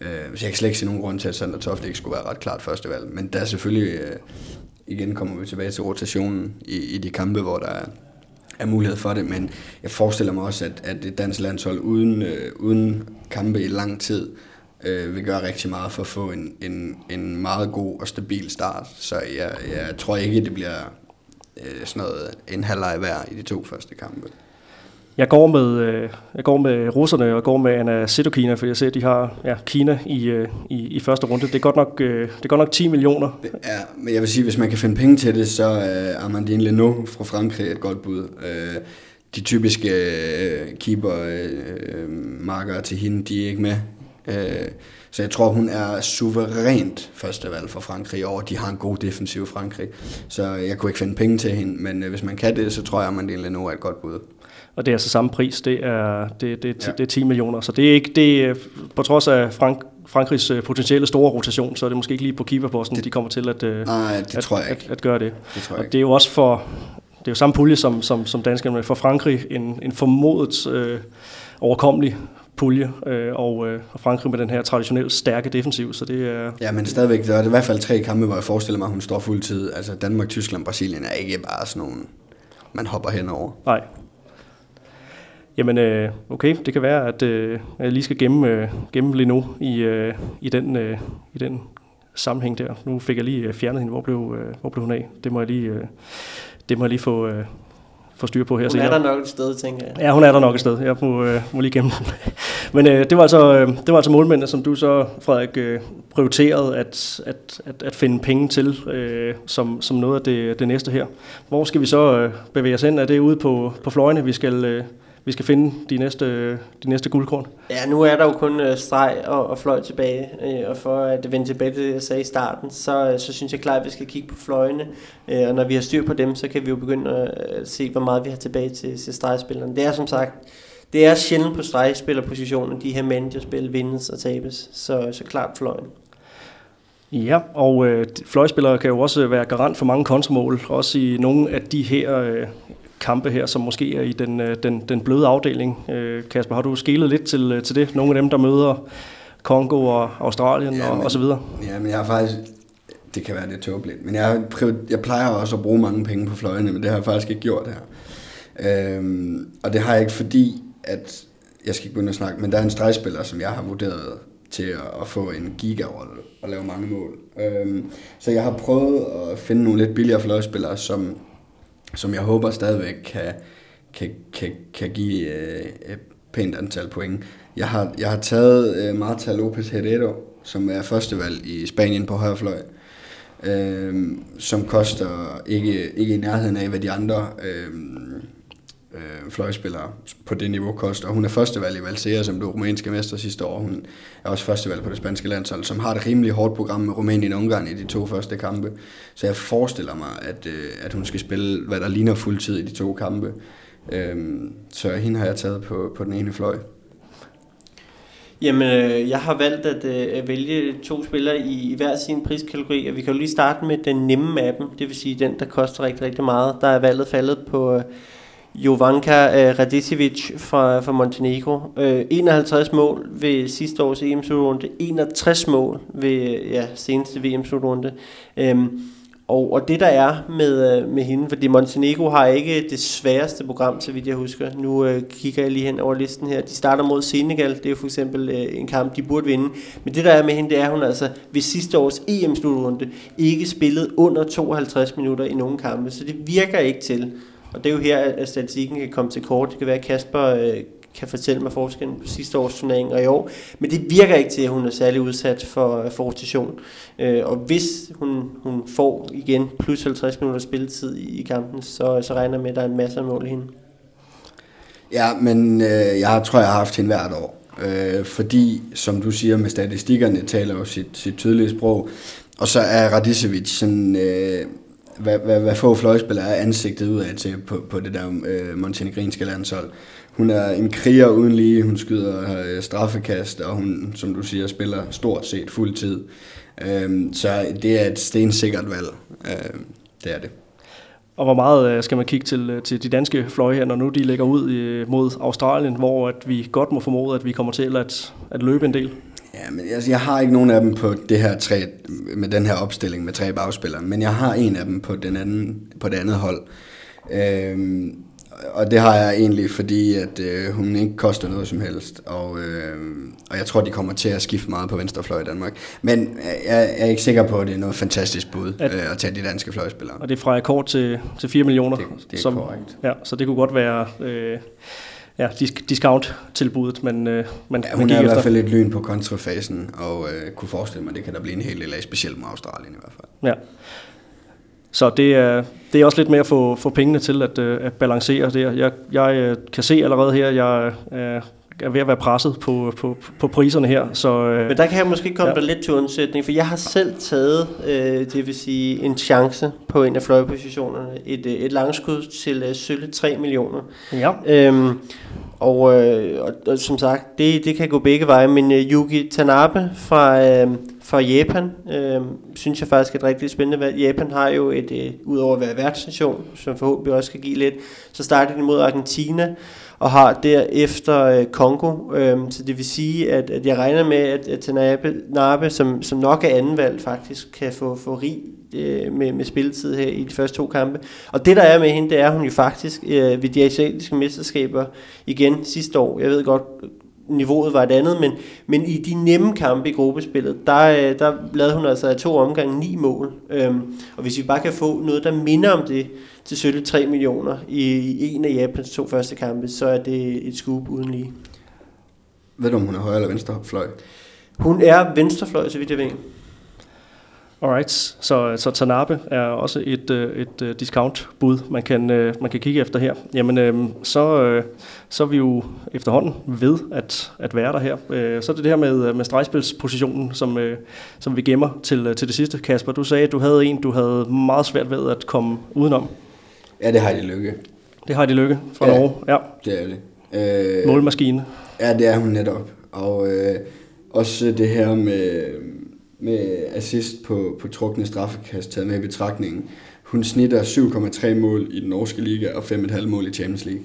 Øh, så jeg kan slet ikke se nogen grund til, at Sander Toft ikke skulle være ret klart første valg. Men der er selvfølgelig, øh, igen kommer vi tilbage til rotationen i, i de kampe, hvor der er, er mulighed for det, men jeg forestiller mig også, at, at et dansk landshold uden, øh, uden kampe i lang tid øh, vil gøre rigtig meget for at få en, en, en meget god og stabil start. Så jeg, jeg tror ikke, det bliver øh, sådan noget en halvleg hver i de to første kampe. Jeg går med, øh, jeg går med russerne, og jeg går med Anna Sedokina, for jeg ser, at de har ja, Kina i, øh, i, i første runde. Det er godt nok, øh, det er godt nok 10 millioner. Ja, men jeg vil sige, hvis man kan finde penge til det, så øh, er Amandine Leno fra Frankrig et godt bud. Øh, de typiske øh, keeper-marker til hende, de er ikke med. Så jeg tror, hun er suverænt førstevalg for Frankrig i år. De har en god defensiv Frankrig. Så jeg kunne ikke finde penge til hende, men hvis man kan det, så tror jeg, at Amandine Leno er et godt bud og det er altså samme pris, det er, det, det, ja. det er 10 millioner. Så det er ikke, det er, på trods af Frank, Frankrigs øh, potentielle store rotation, så er det måske ikke lige på keeperposten, det, de kommer til at, øh, nej, det at, tror jeg ikke. At, at gøre det. det tror jeg og det er jo også for, det er jo samme pulje som, som, som danskerne, for Frankrig en, en formodet øh, overkommelig pulje, øh, og, øh, og Frankrig med den her traditionelt stærke defensiv, så det er... Ja, men stadigvæk, der er det i hvert fald tre kampe, hvor jeg forestiller mig, at hun står fuldtid. Altså Danmark, Tyskland, Brasilien er ikke bare sådan nogle, man hopper henover. Nej, Jamen, øh, okay, det kan være, at øh, jeg lige skal gemme, øh, gemme Leno i, øh, i, den, øh, i den sammenhæng der. Nu fik jeg lige øh, fjernet hende. Hvor blev, øh, hvor blev hun af? Det må jeg lige, øh, det må jeg lige få, øh, få styr på her hun senere. Hun er der nok et sted, tænker jeg. Ja, hun er der nok et sted. Jeg må, øh, må lige gemme. Men øh, det, var altså, øh, det var altså målmændene, som du så, Frederik, øh, prioriterede at, at, at, at finde penge til øh, som, som noget af det, det næste her. Hvor skal vi så øh, bevæge os hen? Er det ude på, på fløjene, vi skal... Øh, vi skal finde de næste, de næste guldkorn. Ja, nu er der jo kun uh, streg og, og fløj tilbage, uh, og for at vende tilbage til det, jeg sagde i starten, så, uh, så synes jeg klart, at vi skal kigge på fløjene, uh, og når vi har styr på dem, så kan vi jo begynde at se, hvor meget vi har tilbage til, til stregspillerne. Det er som sagt, det er sjældent på stregspillerpositionen, de her managerspil vindes og tabes, så, så klart fløjen. Ja, og øh, fløjspillere kan jo også være garant for mange kontramål, også i nogle af de her øh, kampe her, som måske er i den, øh, den, den bløde afdeling. Øh, Kasper, har du skelet lidt til, øh, til det? Nogle af dem, der møder Kongo og Australien ja, og, men, og så videre? Ja, men jeg har faktisk... Det kan være lidt tåbeligt, men jeg, jeg plejer også at bruge mange penge på fløjene, men det har jeg faktisk ikke gjort her. Øhm, og det har jeg ikke fordi, at jeg skal ikke begynde at snakke, men der er en stregspiller, som jeg har vurderet til at, at få en gigarolle og lave mange mål. Øhm, så jeg har prøvet at finde nogle lidt billigere fløjspillere, som som jeg håber stadigvæk kan, kan, kan, kan give øh, et pænt antal point. Jeg har, jeg har taget øh, Marta Lopez Herrero, som er førstevalg i Spanien på højre fløj. øh, som koster ikke, ikke i nærheden af, hvad de andre øh, øh, fløjspillere på det niveau koster. Hun er førstevalg i Valsea, som blev rumænske mester sidste år. Hun er også førstevalg på det spanske landshold, som har et rimelig hårdt program med Rumænien og Ungarn i de to første kampe. Så jeg forestiller mig, at, øh, at hun skal spille, hvad der ligner fuldtid i de to kampe. Øh, så hende har jeg taget på, på den ene fløj. Jamen, øh, jeg har valgt at, øh, at vælge to spillere i, i hver sin priskategori, og vi kan jo lige starte med den nemme af dem, det vil sige den, der koster rigtig, rigtig meget. Der er valget faldet på øh, Jovanka øh, Radicevic fra, fra Montenegro. Øh, 51 mål ved sidste års EM-slutrunde, 61 mål ved øh, ja, seneste VM-slutrunde. Øhm, og, og det der er med, øh, med hende, fordi Montenegro har ikke det sværeste program, så vidt jeg husker. Nu øh, kigger jeg lige hen over listen her. De starter mod Senegal, det er jo for eksempel øh, en kamp, de burde vinde. Men det der er med hende, det er, at hun altså ved sidste års EM-slutrunde ikke spillet under 52 minutter i nogen kampe. Så det virker ikke til. Og det er jo her, at statistikken kan komme til kort. Det kan være, at Kasper øh, kan fortælle mig forskellen på sidste års turnering og i år. Men det virker ikke til, at hun er særlig udsat for, øh, for rotation. Øh, og hvis hun, hun får igen plus 50 minutter spilletid i, i kampen, så, så regner jeg med, at der er en masse af mål i hende. Ja, men øh, jeg tror, jeg har haft hende hvert år. Øh, fordi, som du siger med statistikkerne, taler jo sit, sit tydelige sprog. Og så er Radicevic sådan... Øh, hvad, hvad, hvad få fløjspillere er ansigtet ud af til på, på det der øh, montenegrinske landshold. Hun er en kriger uden lige, hun skyder øh, straffekast, og hun, som du siger, spiller stort set fuld tid. Øh, så det er et stensikkert valg. Øh, det er det. Og hvor meget øh, skal man kigge til, øh, til de danske fløje her, når nu de lægger ud øh, mod Australien, hvor at vi godt må formode, at vi kommer til at, at løbe en del? Ja, men jeg, jeg har ikke nogen af dem på det her tre, med den her opstilling med tre bagspillere, men jeg har en af dem på, den anden, på det andet hold. Øhm, og det har jeg egentlig, fordi at øh, hun ikke koster noget som helst, og, øh, og jeg tror, de kommer til at skifte meget på venstrefløj i Danmark. Men jeg, jeg er ikke sikker på, at det er noget fantastisk bud at, øh, at tage de danske fløjspillere. Og det er fra kort til, til 4 millioner. Det, det er som, korrekt. Ja, så det kunne godt være... Øh, ja, discount-tilbuddet, men øh, man, ja, hun man er i hvert fald lidt lyn på kontrafasen, og øh, kunne forestille mig, at det kan der blive en hel del af, specielt med Australien i hvert fald. Ja. Så det er, det er også lidt mere at få, få pengene til at, øh, at balancere det. Jeg, jeg øh, kan se allerede her, jeg øh, er ved at være presset på, på, på priserne her. Så, øh, Men der kan jeg måske komme ja. der lidt til undsætning, for jeg har selv taget, øh, det vil sige, en chance på en af fløjepositionerne. Et, øh, et langskud til øh, sølle 3 millioner. Ja. Øhm, og, øh, og, og som sagt, det, det kan gå begge veje, men øh, Yuki Tanabe fra, øh, fra Japan, øh, synes jeg faktisk er et rigtig spændende valg. Japan har jo et, øh, udover at være værtsnation, som forhåbentlig også kan give lidt, så starter de mod Argentina, og har derefter øh, Kongo. Øhm, så det vil sige, at, at jeg regner med, at, at Tanabe, Nabe, som, som nok er anden valg, faktisk kan få, få rig øh, med, med spilletid her i de første to kampe. Og det der er med hende, det er, at hun jo faktisk øh, ved de asiatiske mesterskaber igen sidste år, jeg ved godt, niveauet var et andet, men, men i de nemme kampe i gruppespillet, der, øh, der lavede hun altså to omgange ni mål. Øhm, og hvis vi bare kan få noget, der minder om det, til sølle 3 millioner i, i en af Japans to første kampe, så er det et scoop uden lige. Ved du, om hun er højre eller venstre fløj? Hun er venstrefløj, så vidt jeg ved. Alright, så, så Tanabe er også et, øh, et, et discount-bud, man kan, øh, man kan kigge efter her. Jamen, øh, så, så er vi jo efterhånden ved at, at være der her. Så er det det her med, med stregspilspositionen, som, som vi gemmer til, til det sidste. Kasper, du sagde, at du havde en, du havde meget svært ved at komme udenom. Ja, det har de lykke. Det har de lykke fra ja, Norge, ja. det er det. Øh, Målmaskine. Ja, det er hun netop. Og øh, også det her med med assist på, på trukne straffekast taget med i betragtningen. Hun snitter 7,3 mål i den norske liga og 5,5 mål i Champions League.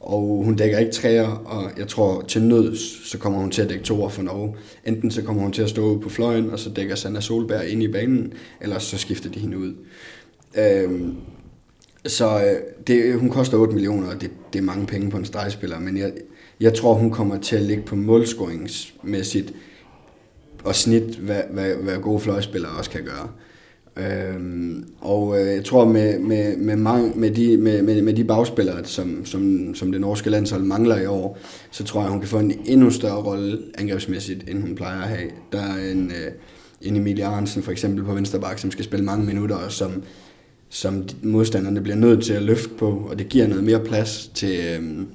Og hun dækker ikke træer, og jeg tror til nød, så kommer hun til at dække toer for Norge. Enten så kommer hun til at stå ude på fløjen, og så dækker Sanna Solberg ind i banen, eller så skifter de hende ud. Øhm, så øh, det, hun koster 8 millioner, og det, det er mange penge på en stregspiller, men jeg, jeg tror, hun kommer til at ligge på målscoringsmæssigt og snit, hvad, hvad, hvad gode fløjspillere også kan gøre. Øhm, og øh, jeg tror med, med, med, mange, med, de, med, med, med de bagspillere, som, som, som det norske landshold mangler i år, så tror jeg, hun kan få en endnu større rolle angrebsmæssigt, end hun plejer at have. Der er en, øh, en Emilie Arnsen for eksempel på venstre bak, som skal spille mange minutter, og som, som modstanderne bliver nødt til at løfte på, og det giver noget mere plads til, øhm,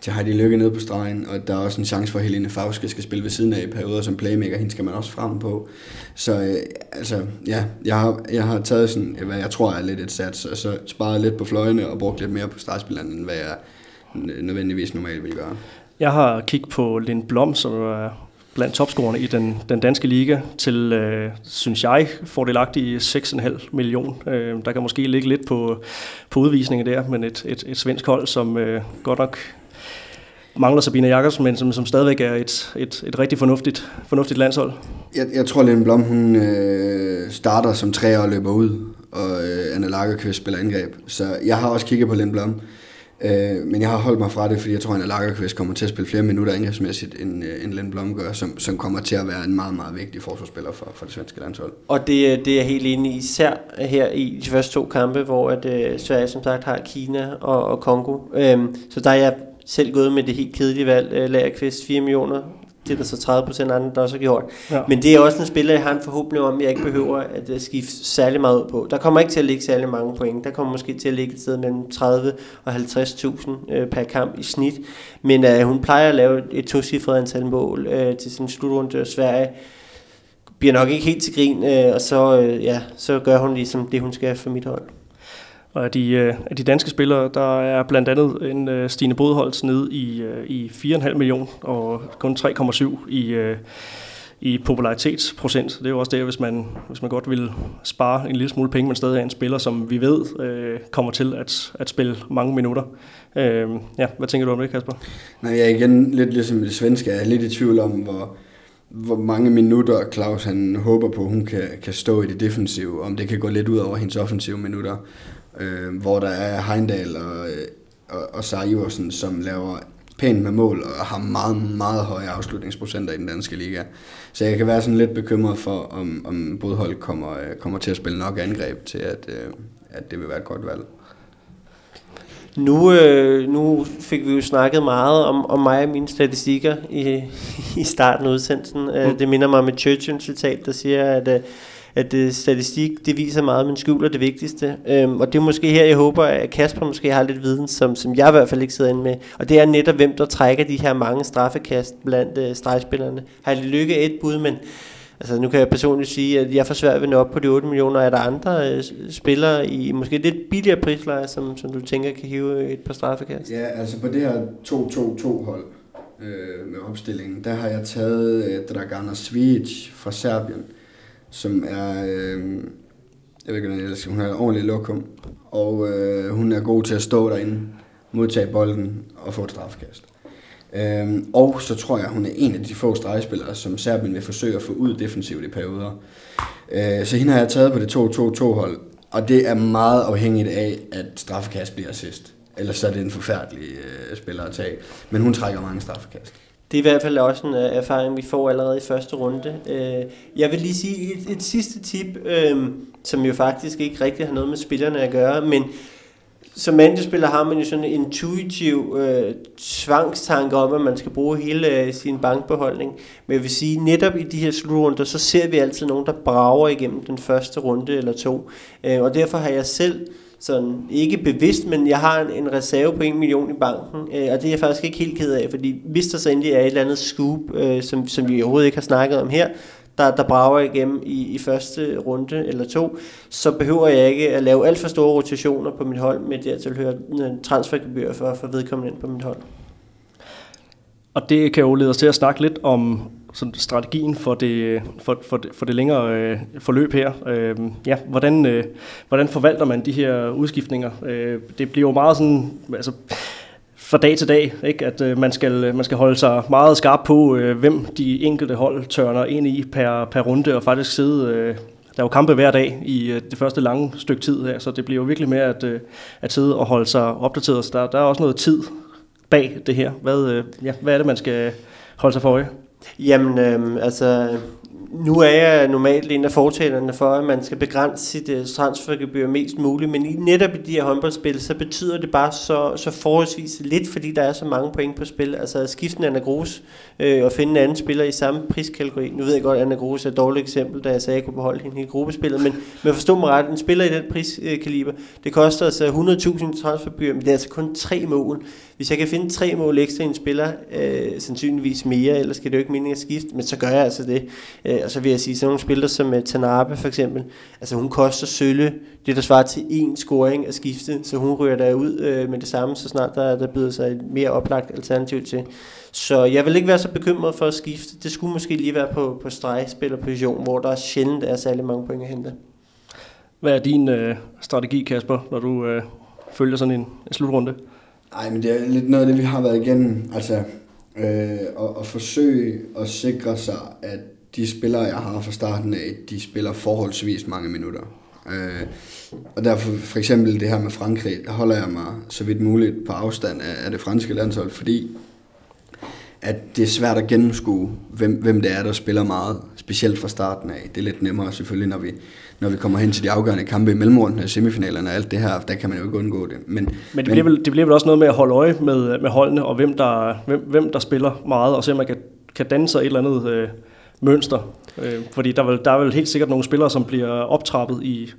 til Heidi Lykke nede på stregen, og der er også en chance for, at Helene Fauske skal spille ved siden af i perioder som playmaker, hende skal man også frem på. Så øh, altså, ja, jeg har, jeg har taget sådan, hvad jeg tror er lidt et sats, og så sparet lidt på fløjene og brugt lidt mere på stregspillerne, end hvad jeg nødvendigvis normalt vil gøre. Jeg har kigget på Lind Blom, som er blandt topscorerne i den, den danske liga til, øh, synes jeg, fordelagtige 6,5 million. Øh, der kan måske ligge lidt på, på udvisningen der, men et, et, et svensk hold, som øh, godt nok mangler Sabine Jakobsen, men som, som stadigvæk er et, et, et rigtig fornuftigt, fornuftigt landshold. Jeg, jeg tror, Lene Blom hun, øh, starter som træer og løber ud, og øh, Anna Lagerqvist spiller angreb. Så jeg har også kigget på Lene Blom. Øh, men jeg har holdt mig fra det, fordi jeg tror, at Lagerqvist kommer til at spille flere minutter angrebsmæssigt, end, øh, end Len Blom gør, som, som kommer til at være en meget, meget vigtig forsvarsspiller for, for det svenske landshold. Og det, øh, det er helt enig i, især her i de første to kampe, hvor at, øh, Sverige som sagt har Kina og, og Kongo. Øh, så der er jeg selv gået med det helt kedelige valg, øh, Lagerqvist 4 millioner, det er der så 30 procent andre, der også har gjort. Ja. Men det er også en spiller, jeg har en forhåbning om, at jeg ikke behøver at øh, skifte særlig meget ud på. Der kommer ikke til at ligge særlig mange point. Der kommer måske til at ligge et sted mellem 30 og 50.000 øh, per kamp i snit. Men øh, hun plejer at lave et tocifret antal mål øh, til sin slutrunde. Sverige bliver nok ikke helt til grin, øh, og så, øh, ja, så gør hun ligesom det, hun skal for mit hold. Og af de, øh, af de danske spillere, der er blandt andet en øh, Stine Bodholz nede i, øh, i 4,5 million og kun 3,7 i, øh, i popularitetsprocent. Det er jo også det, hvis man, hvis man godt vil spare en lille smule penge, men stadig er en spiller, som vi ved øh, kommer til at, at spille mange minutter. Øh, ja, hvad tænker du om det, Kasper? Nej, jeg er igen lidt ligesom det svenske. Jeg er lidt i tvivl om, hvor, hvor mange minutter Claus han håber på, hun kan, kan stå i det defensive, om det kan gå lidt ud over hendes offensive minutter øh, hvor der er Heindal og, øh, og, og Sara Iversen, som laver pænt med mål og har meget, meget høje afslutningsprocenter i den danske liga. Så jeg kan være sådan lidt bekymret for, om, om både hold kommer, øh, kommer til at spille nok angreb til, at, øh, at det vil være et godt valg. Nu, øh, nu fik vi jo snakket meget om, om mig og mine statistikker i, i starten af udsendelsen. Mm. Det minder mig om et Churchill-citat, der siger, at øh, at øh, statistik, det viser meget, men skjuler det vigtigste. Øhm, og det er måske her, jeg håber, at Kasper måske har lidt viden, som, som jeg i hvert fald ikke sidder inde med. Og det er netop, hvem der trækker de her mange straffekast blandt øh, stregspillerne. Har jeg lykke et bud, men Altså, nu kan jeg personligt sige, at jeg får svært ved at op på de 8 millioner. Er der andre øh, spillere i måske lidt billigere prisleje, som, som du tænker kan hive øh, et par straffekast? Ja, altså på det her 2-2-2 hold øh, med opstillingen, der har jeg taget øh, Dragana Svic fra Serbien som er, øh, jeg ved ikke, hvordan jeg elsker, hun har et ordentligt lokum, og øh, hun er god til at stå derinde, modtage bolden og få et strafkast. Øhm, og så tror jeg, hun er en af de få stregspillere, som Serbien vil forsøge at få ud defensivt i perioder. Øh, så hende har jeg taget på det 2-2-2-hold, og det er meget afhængigt af, at straffekast bliver assist. Ellers så er det en forfærdelig øh, spiller at tage. Men hun trækker mange straffekast. Det er i hvert fald også en uh, erfaring, vi får allerede i første runde. Uh, jeg vil lige sige et, et sidste tip, uh, som jo faktisk ikke rigtig har noget med spillerne at gøre, men som mandespiller har man jo sådan en intuitiv uh, tvangstanke om, at man skal bruge hele uh, sin bankbeholdning. Men jeg vil sige, netop i de her slutrunder, så ser vi altid nogen, der brager igennem den første runde eller to. Uh, og derfor har jeg selv sådan, ikke bevidst, men jeg har en, en reserve på 1 million i banken, øh, og det er jeg faktisk ikke helt ked af, fordi hvis der så endelig er et eller andet scoop, øh, som, som vi overhovedet ikke har snakket om her, der, der brager igennem i, i første runde eller to, så behøver jeg ikke at lave alt for store rotationer på mit hold med dertilhørende hører øh, transfergebyr for, for vedkommende ind på mit hold. Og det kan jo lede os til at snakke lidt om sådan strategien for det, for, for, det, for det længere øh, forløb her. Øh, ja, hvordan, øh, hvordan forvalter man de her udskiftninger? Øh, det bliver jo meget sådan, altså, fra dag til dag, ikke? at øh, man, skal, man skal holde sig meget skarp på, øh, hvem de enkelte hold tørner ind i per, per runde, og faktisk sidde... Øh, der er jo kampe hver dag i øh, det første lange stykke tid her, så det bliver jo virkelig med at, øh, at sidde og holde sig opdateret. Så der, der er også noget tid bag det her. Hvad, øh, ja, hvad er det, man skal holde sig for øje? Jamen, øh, altså, nu er jeg normalt en af fortalerne for, at man skal begrænse sit uh, transfergebyr mest muligt, men i, netop i de her håndboldspil, så betyder det bare så, så forholdsvis lidt, fordi der er så mange point på spil. Altså at skifte Anna Grus øh, og finde en anden spiller i samme priskategori. Nu ved jeg godt, at Anna Grus er et dårligt eksempel, da jeg sagde, at jeg kunne beholde hende i gruppespillet, men, men forstå mig ret, en spiller i den priskaliber, det koster altså 100.000 transfergebyr, men det er altså kun tre mål. Hvis jeg kan finde tre mål ekstra i en spiller, øh, sandsynligvis mere, ellers skal det jo ikke mening at skifte, men så gør jeg altså det. Øh, og så vil jeg sige, sådan nogle spillere som øh, Tanabe for eksempel, altså hun koster sølle, det der svarer til én scoring at skifte, så hun ryger der ud øh, med det samme, så snart der, der byder sig et mere oplagt alternativ til. Så jeg vil ikke være så bekymret for at skifte. Det skulle måske lige være på, på stregspillerposition, hvor der sjældent er særlig mange point at hente. Hvad er din øh, strategi, Kasper, når du øh, følger sådan en, en slutrunde? Nej, men det er lidt noget af det, vi har været igennem. Altså, øh, at, at forsøge at sikre sig, at de spillere, jeg har fra starten af, de spiller forholdsvis mange minutter. Øh, og derfor for eksempel det her med Frankrig, der holder jeg mig så vidt muligt på afstand af, af det franske landshold, fordi at det er svært at gennemskue, hvem, hvem det er, der spiller meget, specielt fra starten af. Det er lidt nemmere selvfølgelig, når vi, når vi kommer hen til de afgørende kampe i mellemrunden, semifinalerne og alt det her, der kan man jo ikke undgå det. Men, men det, bliver vel, det bliver vel også noget med at holde øje med, med holdene, og hvem der, hvem, hvem der spiller meget, og se om man kan, kan danne sig et eller andet øh, mønster. Øh, fordi der er, vel, der er vel helt sikkert nogle spillere, som bliver optrappet i,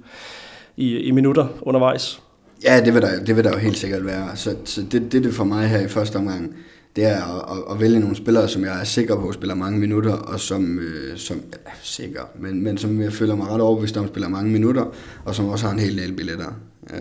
i, i minutter undervejs. Ja, det vil der, det vil der jo helt sikkert være. Så, så det, det er det for mig her i første omgang det er at, at, at vælge nogle spillere, som jeg er sikker på spiller mange minutter, og som, øh, som er sikker, men, men som jeg føler mig ret overbevist om spiller mange minutter, og som også har en hel del billetter. Øh.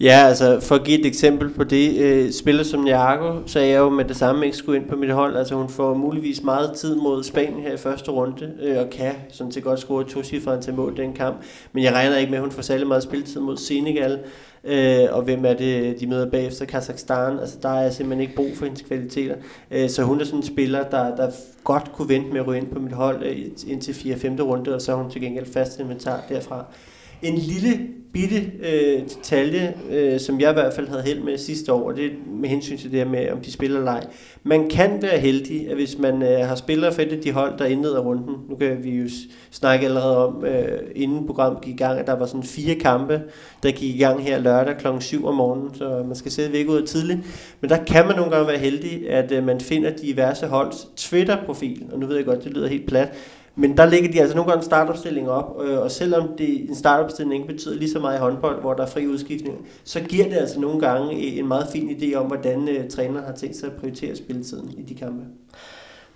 Ja, altså for at give et eksempel på det, øh, spiller som Niago, så er jeg jo med det samme ikke skulle ind på mit hold. Altså hun får muligvis meget tid mod Spanien her i første runde, øh, og kan sådan set godt score to cifre til mål den kamp. Men jeg regner ikke med, at hun får særlig meget spilletid mod Senegal. Øh, og hvem er det, de møder bagefter? Kazakhstan. Altså der er simpelthen ikke brug for hendes kvaliteter. Øh, så hun er sådan en spiller, der, der godt kunne vente med at ryge ind på mit hold øh, indtil 4-5. runde, og så er hun til gengæld fast inventar derfra. En lille bitte øh, detalje, øh, som jeg i hvert fald havde held med sidste år, og det er med hensyn til det her med, om de spiller leg. Man kan være heldig, at hvis man øh, har spillere for et af de hold, der indleder runden, nu kan vi jo snakke allerede om, øh, inden programmet gik i gang, at der var sådan fire kampe, der gik i gang her lørdag kl. 7 om morgenen, så man skal sidde væk ud tidligt. Men der kan man nogle gange være heldig, at øh, man finder diverse holds Twitter-profil, og nu ved jeg godt, det lyder helt plat, men der ligger de altså nogle gange en startopstilling op, øh, og selvom det, en startopstilling ikke betyder lige så meget i håndbold, hvor der er fri udskiftning, så giver det altså nogle gange en meget fin idé om, hvordan øh, træneren har tænkt sig at prioritere spilletiden i de kampe.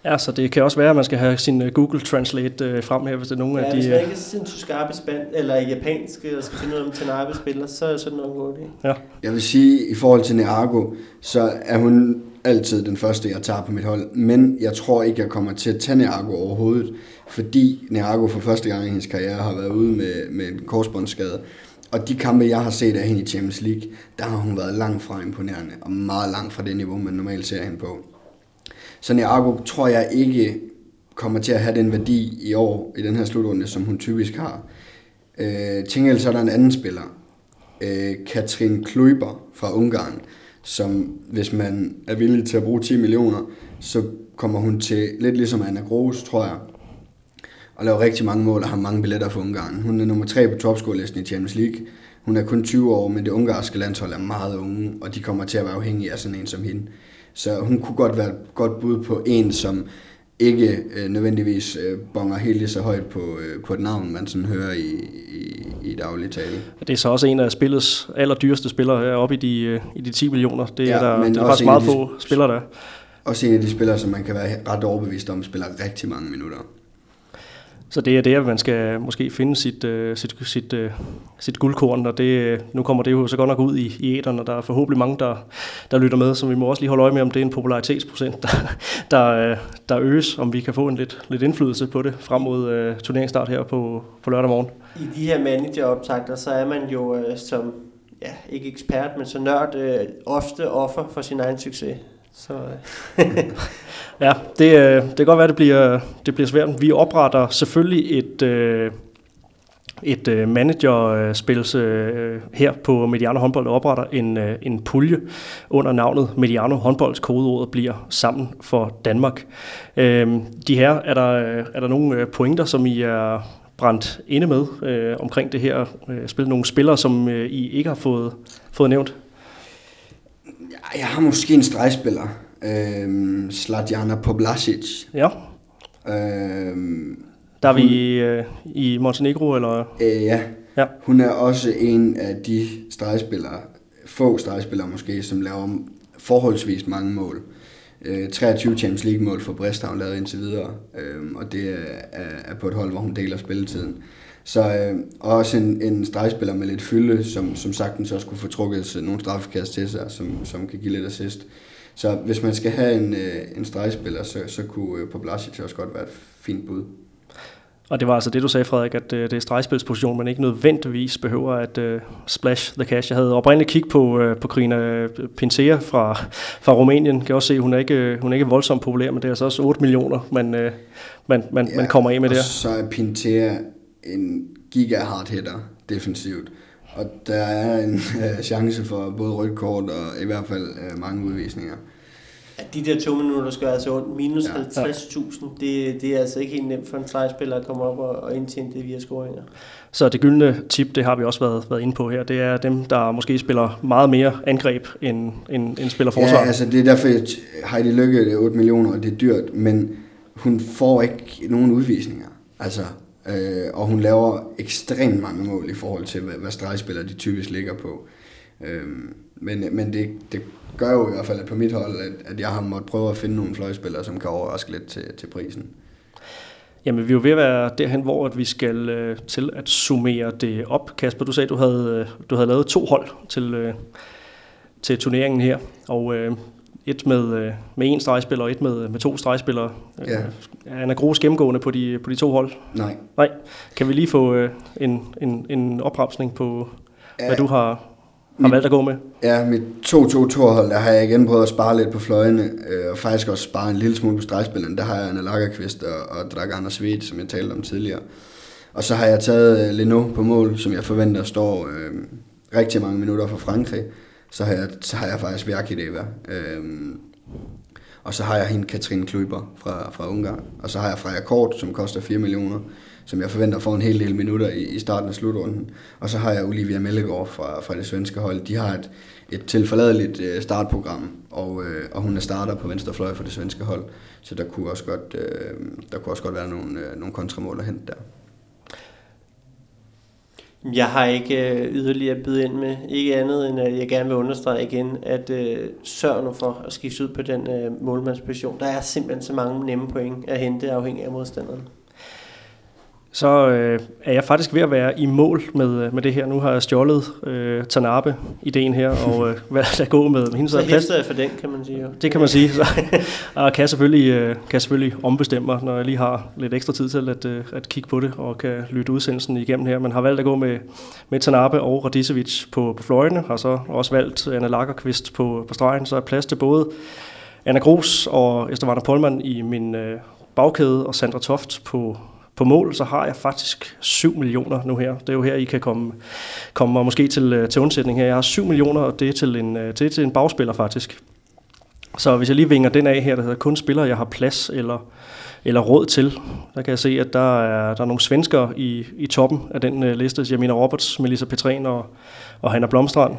Ja, så det kan også være, at man skal have sin uh, Google Translate uh, frem her, hvis det er nogle ja, af de... hvis man ikke er sindssygt skarpe spand, eller japansk, og skal finde ud af, om Tanabe spiller, så er sådan noget god idé. Ja. Jeg vil sige, i forhold til Neago, så er hun altid den første, jeg tager på mit hold. Men jeg tror ikke, jeg kommer til at tage Neago overhovedet, fordi Neago for første gang i hendes karriere har været ude med, med en korsbåndsskade. Og de kampe, jeg har set af hende i Champions League, der har hun været langt fra imponerende, og meget langt fra det niveau, man normalt ser hende på. Så Neago tror jeg ikke kommer til at have den værdi i år, i den her slutrunde, som hun typisk har. Øh, Tingel, så er der en anden spiller, øh, Katrin Kluiber fra Ungarn, som hvis man er villig til at bruge 10 millioner, så kommer hun til, lidt ligesom Anna Gros, tror jeg, og laver rigtig mange mål og har mange billetter for Ungarn. Hun er nummer 3 på topscore-listen i Champions League. Hun er kun 20 år, men det ungarske landshold er meget unge, og de kommer til at være afhængige af sådan en som hende. Så hun kunne godt være et godt bud på en, som ikke øh, nødvendigvis øh, bonger helt lige så højt på, øh, på et navn, man sådan hører i, i, i daglig tale. Det er så også en af spillets allerdyreste spillere oppe i de, øh, i de 10 millioner. Det ja, er, der, det er faktisk meget de, få spillere der. Også en af de spillere, som man kan være ret overbevist om, spiller rigtig mange minutter. Så det er der, man skal måske finde sit, øh, sit, sit, øh, sit guldkorn, og det, nu kommer det jo så godt nok ud i, i æderen, og der er forhåbentlig mange, der, der lytter med, så vi må også lige holde øje med, om det er en popularitetsprocent, der, der, øh, der øges, om vi kan få en lidt, lidt indflydelse på det frem mod øh, turneringsstart her på, på lørdag morgen. I de her manageroptagter, så er man jo øh, som, ja, ikke ekspert, men så nørd, øh, ofte offer for sin egen succes. Så, øh, ja, det, øh, det kan godt være, det bliver, det bliver svært. Vi opretter selvfølgelig et, øh, et øh, managerspils øh, her på Mediano Håndbold opretter en, øh, en pulje under navnet Mediano Håndbolds kodeordet bliver sammen for Danmark. Øh, de her, er der, er der nogle pointer, som I er brændt inde med øh, omkring det her øh, spil? Nogle spillere, som øh, I ikke har fået, fået nævnt? Jeg har måske en stregspiller. Øh, Sladjana Poblasic. Ja. Øh, der er vi i, øh, i Montenegro, eller? Øh, ja. ja. Hun er også en af de stregspillere, få stregspillere måske, som laver forholdsvis mange mål. Øh, 23 Champions League-mål for Brest har hun lavet indtil videre, øh, og det er, er, er på et hold, hvor hun deler spilletiden. Så øh, også en, en stregspiller med lidt fylde, som, som sagtens også kunne få trukket nogle straffekast til sig, som, som kan give lidt assist. Så hvis man skal have en, øh, en stregspiller, så, så kunne øh, Poblasic også godt være et fint bud. Og det var altså det, du sagde, Frederik, at øh, det er stregspilsposition, man ikke nødvendigvis behøver at uh, splash the cash. Jeg havde oprindeligt kig på, uh, på Krina Pintea fra, fra Rumænien. Jeg kan også se, at hun er ikke, hun er ikke voldsomt populær, men det er altså også 8 millioner, man, uh, man, man, ja, man kommer af med der. så er Pintea en giga hard hitter defensivt. Og der er en uh, chance for både rødt kort og i hvert fald uh, mange udvisninger. At de der to minutter skal altså ondt. Minus ja. 50.000, det, det er altså ikke helt nemt for en slejspiller at komme op og, og indtjene det via scoringer. Så det gyldne tip, det har vi også været, været inde på her, det er dem, der måske spiller meget mere angreb, end, end, end spiller forsvar. Ja, altså det er derfor, at Heidi Lykke er 8 millioner, og det er dyrt, men hun får ikke nogen udvisninger. Altså, øh, og hun laver ekstremt mange mål i forhold til, hvad, hvad stregspillere de typisk ligger på. Øh, men men det, det gør jo i hvert fald på mit hold, at, at jeg har måttet prøve at finde nogle fløjspillere, som kan overraske lidt til, til prisen. Jamen, vi er jo ved at være derhen, hvor at vi skal øh, til at summere det op. Kasper, du sagde, at du havde, øh, du havde lavet to hold til, øh, til turneringen her, og øh, et med, øh, med en stregspiller og et med, med to stregspillere. Ja. Er Anna Gros gennemgående på de, på de to hold? Nej. Nej. Kan vi lige få øh, en, en, en opremsning på, ja. hvad du har, har valgt at gå med? Ja, mit 2-2-2-hold, der har jeg igen prøvet at spare lidt på fløjene, øh, og faktisk også spare en lille smule på stregspilleren. Der har jeg Anna Lagerqvist og, og Dragan Sved, som jeg talte om tidligere. Og så har jeg taget øh, Leno på mål, som jeg forventer står øh, rigtig mange minutter for Frankrig. Så har jeg, så har jeg faktisk Verkideva. Øhm, og så har jeg hende Katrin Kløber fra, fra Ungarn. Og så har jeg Freja Kort, som koster 4 millioner som jeg forventer får en hel del minutter i, i starten af slutrunden. Og så har jeg Olivia Mellegaard fra, fra det svenske hold. De har et, et tilforladeligt øh, startprogram, og, øh, og hun er starter på venstre fløj for det svenske hold. Så der kunne også godt, øh, der kunne også godt være nogle, øh, nogle kontramål at hente der. Jeg har ikke øh, yderligere yderligere byde ind med, ikke andet end at jeg gerne vil understrege igen, at øh, sørg nu for at skifte ud på den øh, målmandsposition. Der er simpelthen så mange nemme point at hente afhængig af modstanderen så øh, er jeg faktisk ved at være i mål med, øh, med det her. Nu har jeg stjålet øh, Tanabe-ideen her, og øh, hvad der gå med, med hende. Så, hæfter jeg for den, kan man sige. Jo. Det kan man sige. Så, og kan selvfølgelig, øh, kan selvfølgelig ombestemme mig, når jeg lige har lidt ekstra tid til at, øh, at kigge på det, og kan lytte udsendelsen igennem her. Man har valgt at gå med, med Tanabe og Radicevic på, på fløjene, har så også valgt Anna Lagerqvist på, på stregen, så er plads til både Anna Gros og Esther Polman i min øh, bagkæde, og Sandra Toft på på mål, så har jeg faktisk 7 millioner nu her. Det er jo her, I kan komme, komme måske til, øh, til undsætning her. Jeg har 7 millioner, og det er til en, øh, det er til en bagspiller faktisk. Så hvis jeg lige vinger den af her, der hedder kun spillere, jeg har plads eller, eller råd til, der kan jeg se, at der er, der er nogle svensker i, i toppen af den uh, liste. Jamina Roberts, Melissa Petren og, og Hanna Blomstrand.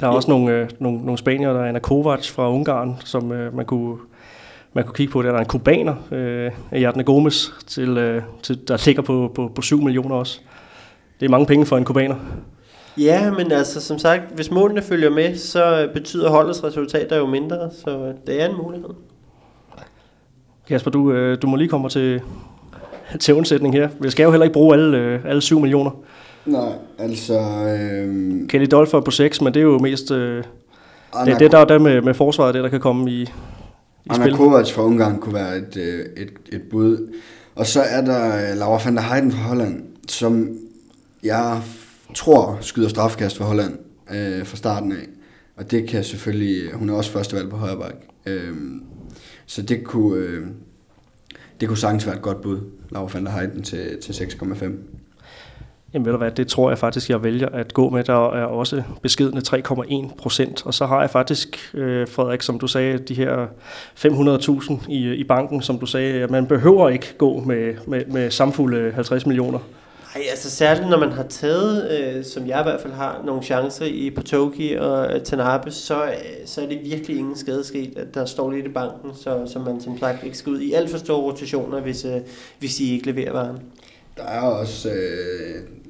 Der er ja. også nogle, øh, nogle, nogle spanier, der er Anna Kovac fra Ungarn, som øh, man kunne man kunne kigge på, der er en kubaner, øh, Hjertene Gomes, til, øh, til, der ligger på, på, på 7 millioner også. Det er mange penge for en kubaner. Ja, men altså som sagt, hvis målene følger med, så betyder holdets resultater jo mindre, så det er en mulighed. Kasper, du, øh, du må lige komme til, til undsætning her. Vi skal jo heller ikke bruge alle, øh, alle 7 millioner. Nej, altså... Øh... Kelly Dolfer på 6, men det er jo mest... Øh, det, det der er der med, med forsvaret, det der kan komme i, Anna Kovac fra Ungarn kunne være et, øh, et, et bud. Og så er der øh, Laura van der Heiden fra Holland, som jeg tror skyder strafkast for Holland øh, fra starten af. Og det kan selvfølgelig, hun er også første valg på højre bak. Øh, så det kunne, øh, det kunne sagtens være et godt bud, Laura van der Heiden til, til 6,5. Jamen ved du hvad, det tror jeg faktisk, jeg vælger at gå med. Der er også beskedende 3,1 procent. Og så har jeg faktisk, øh, Frederik, som du sagde, de her 500.000 i, i banken, som du sagde, at man behøver ikke gå med, med, med samfulde 50 millioner. Nej, altså særligt når man har taget, øh, som jeg i hvert fald har, nogle chancer i Potoki og øh, Tanabe, så, øh, så er det virkelig ingen skade sket, at der står lidt i banken, så, så man som sagt ikke skal ud i alt for store rotationer, hvis, øh, hvis de ikke leverer varen. Der er også øh,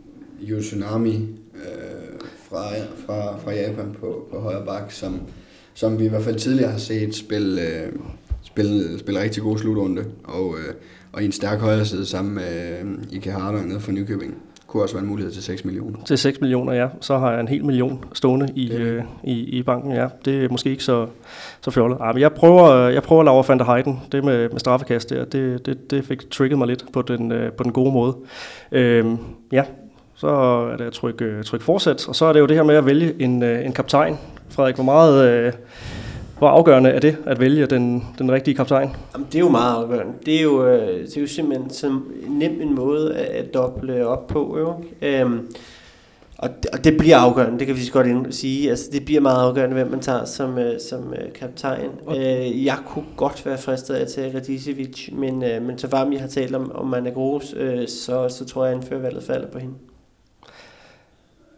Tsunami øh, fra, fra, fra Japan på, på højre bak, som, som vi i hvert fald tidligere har set spille, øh, spille, spille rigtig god slutrunde, og, øh, og i en stærk højre side sammen med øh, Ike Harder nede fra Nykøbing. Kunne også være en mulighed til 6 millioner. Til 6 millioner, ja. Så har jeg en hel million stående i, øh, i, i banken, ja. Det er måske ikke så, så fjollet. Ah, men jeg prøver, jeg prøver at lave Van der Heiden. Det med, med straffekast der, det, det, det fik trigget mig lidt på den, øh, på den gode måde. Øhm, ja, så er det at trykke, trykke fortsæt. Og så er det jo det her med at vælge en, øh, en kaptajn. Frederik, hvor meget... Øh, hvor afgørende er det at vælge den, den rigtige kaptajn? Jamen, det er jo meget afgørende. Det er jo, øh, det er jo simpelthen så nem en måde at doble op på. Jo. Øhm, og, det, og det bliver afgørende, det kan vi godt ind sige. Altså, det bliver meget afgørende, hvem man tager som, øh, som øh, kaptajn. Øh, jeg kunne godt være fristet af at tage Radicevic, men, øh, men så varmt jeg har talt om, om man er gros, øh, så, så tror jeg, at indførvalget falder på hende.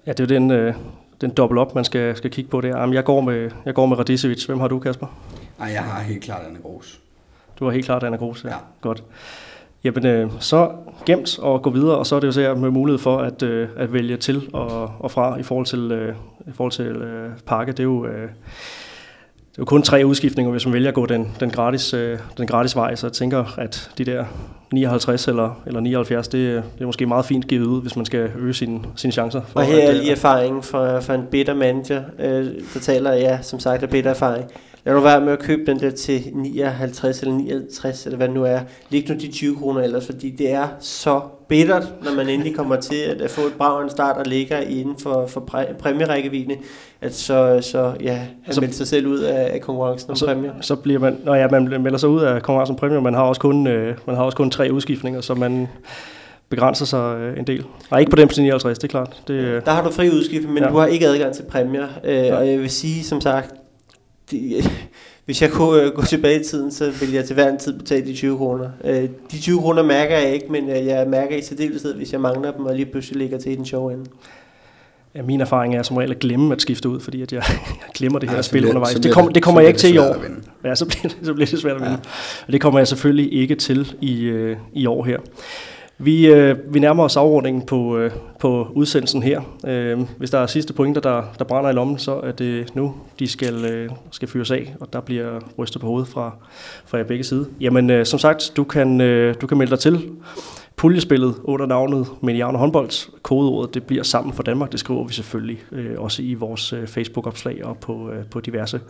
Ja, det er jo den, øh, den dobbelt op, man skal, skal kigge på der. Jamen, jeg går med, jeg går med Radicevic. Hvem har du, Kasper? Nej, jeg har helt klart Anna Gros. Du har helt klart Anna Gros, ja. Ja. Godt. Jamen, øh, så gemt og gå videre, og så er det jo så med mulighed for at, øh, at vælge til og, og fra i forhold til, øh, i forhold til øh, pakke. Det er jo... Øh, det er jo kun tre udskiftninger, hvis man vælger at gå den, den, gratis, øh, den gratis vej, så jeg tænker, at de der 59 eller, eller 79, det, det er måske meget fint givet ud, hvis man skal øge sine, sine chancer. For Og her er lige erfaringen for, for en bitter manager, øh, der taler, ja, som sagt, af bitter erfaring. Lad nu være med at købe den der til 59 eller 69, eller hvad det nu er. Læg nu de 20 kroner ellers, fordi det er så bittert, når man endelig kommer til at, at få et brag en start og ligger inden for, for præ, præmierækkevidde, at så, så ja, han Altså- melder sig selv ud af, af konkurrencen om så- præmier. så bliver man, når ja, man melder sig ud af konkurrencen om præmier, man har også kun, øh, man har også kun tre udskiftninger, så man begrænser sig øh, en del. Nej, ikke på dem til 59, det er klart. Det, øh, Der har du fri udskiftning, men Ja. ja. du har ikke adgang til præmier. Øh, Ja. Og jeg vil sige, som sagt, det, hvis jeg kunne øh, gå tilbage i tiden, så ville jeg til hver en tid betale de 20 kroner. Øh, de 20 kroner mærker jeg ikke, men øh, jeg mærker i særdeleshed, hvis jeg mangler dem, og lige pludselig ligger til i den sjove ende. ja, min erfaring er som regel at glemme at skifte ud, fordi at jeg, jeg glemmer det her så spil bliver- undervejs. Det, kom, det kommer jeg ikke til i år. Ja, så bliver, det, så bliver det svært at vinde. Ja. Og det kommer jeg selvfølgelig ikke til i, øh, i år her. Vi, øh, vi nærmer os afrundingen på, øh, på udsendelsen her. Øh, hvis der er sidste pointer, der, der brænder i lommen, så er det nu, de skal, øh, skal fyres af, og der bliver rystet på hovedet fra, fra jer begge side. Jamen, øh, som sagt, du kan, øh, du kan melde dig til puljespillet under navnet Mediano Håndbold. Kodeordet, det bliver sammen for Danmark. Det skriver vi selvfølgelig øh, også i vores øh, Facebook-opslag og på, øh, på diverse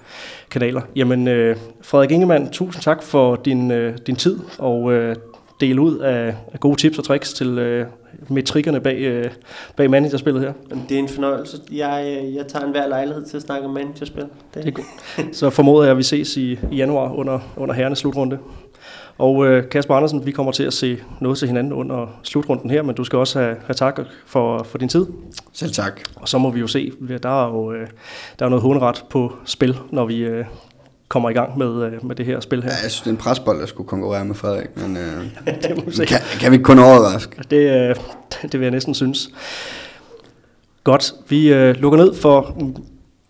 kanaler. Jamen, øh, Frederik Ingemann, tusind tak for din, øh, din tid og øh, dele ud af, af gode tips og tricks til øh, metrikkerne bag, øh, bag managerspillet her. Det er en fornøjelse. Jeg, øh, jeg tager enhver lejlighed til at snakke om managerspil. Det, Det er godt. Så formoder jeg, at vi ses i, i januar under, under herrenes slutrunde. Og øh, Kasper Andersen, vi kommer til at se noget til hinanden under slutrunden her, men du skal også have, have tak for, for din tid. Selv tak. Og så må vi jo se, der er jo øh, der er noget hunderet på spil, når vi øh, kommer i gang med, øh, med det her spil her. Ja, jeg synes, det er en presbold, der skulle konkurrere med Frederik, men øh, Det kan, kan vi kun overraske? Det, øh, det vil jeg næsten synes. Godt, vi øh, lukker ned for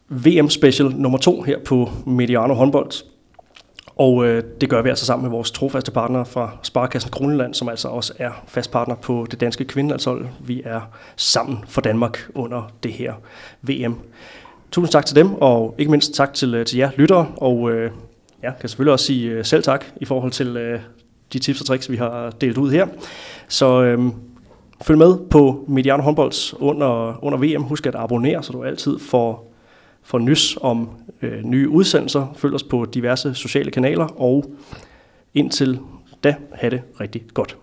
VM Special nummer to her på Mediano håndbold. Og øh, det gør vi altså sammen med vores trofaste partnere fra Sparkassen Kroneland, som altså også er fast partner på det danske kvindelandshold. Vi er sammen for Danmark under det her VM. Tusind tak til dem, og ikke mindst tak til, øh, til jer lyttere, og øh, jeg kan selvfølgelig også sige øh, selv tak i forhold til øh, de tips og tricks, vi har delt ud her. Så øh, følg med på Mediano Håndbolds under, under VM. Husk at abonnere, så du altid får, får nys om øh, nye udsendelser. Følg os på diverse sociale kanaler, og indtil da, have det rigtig godt.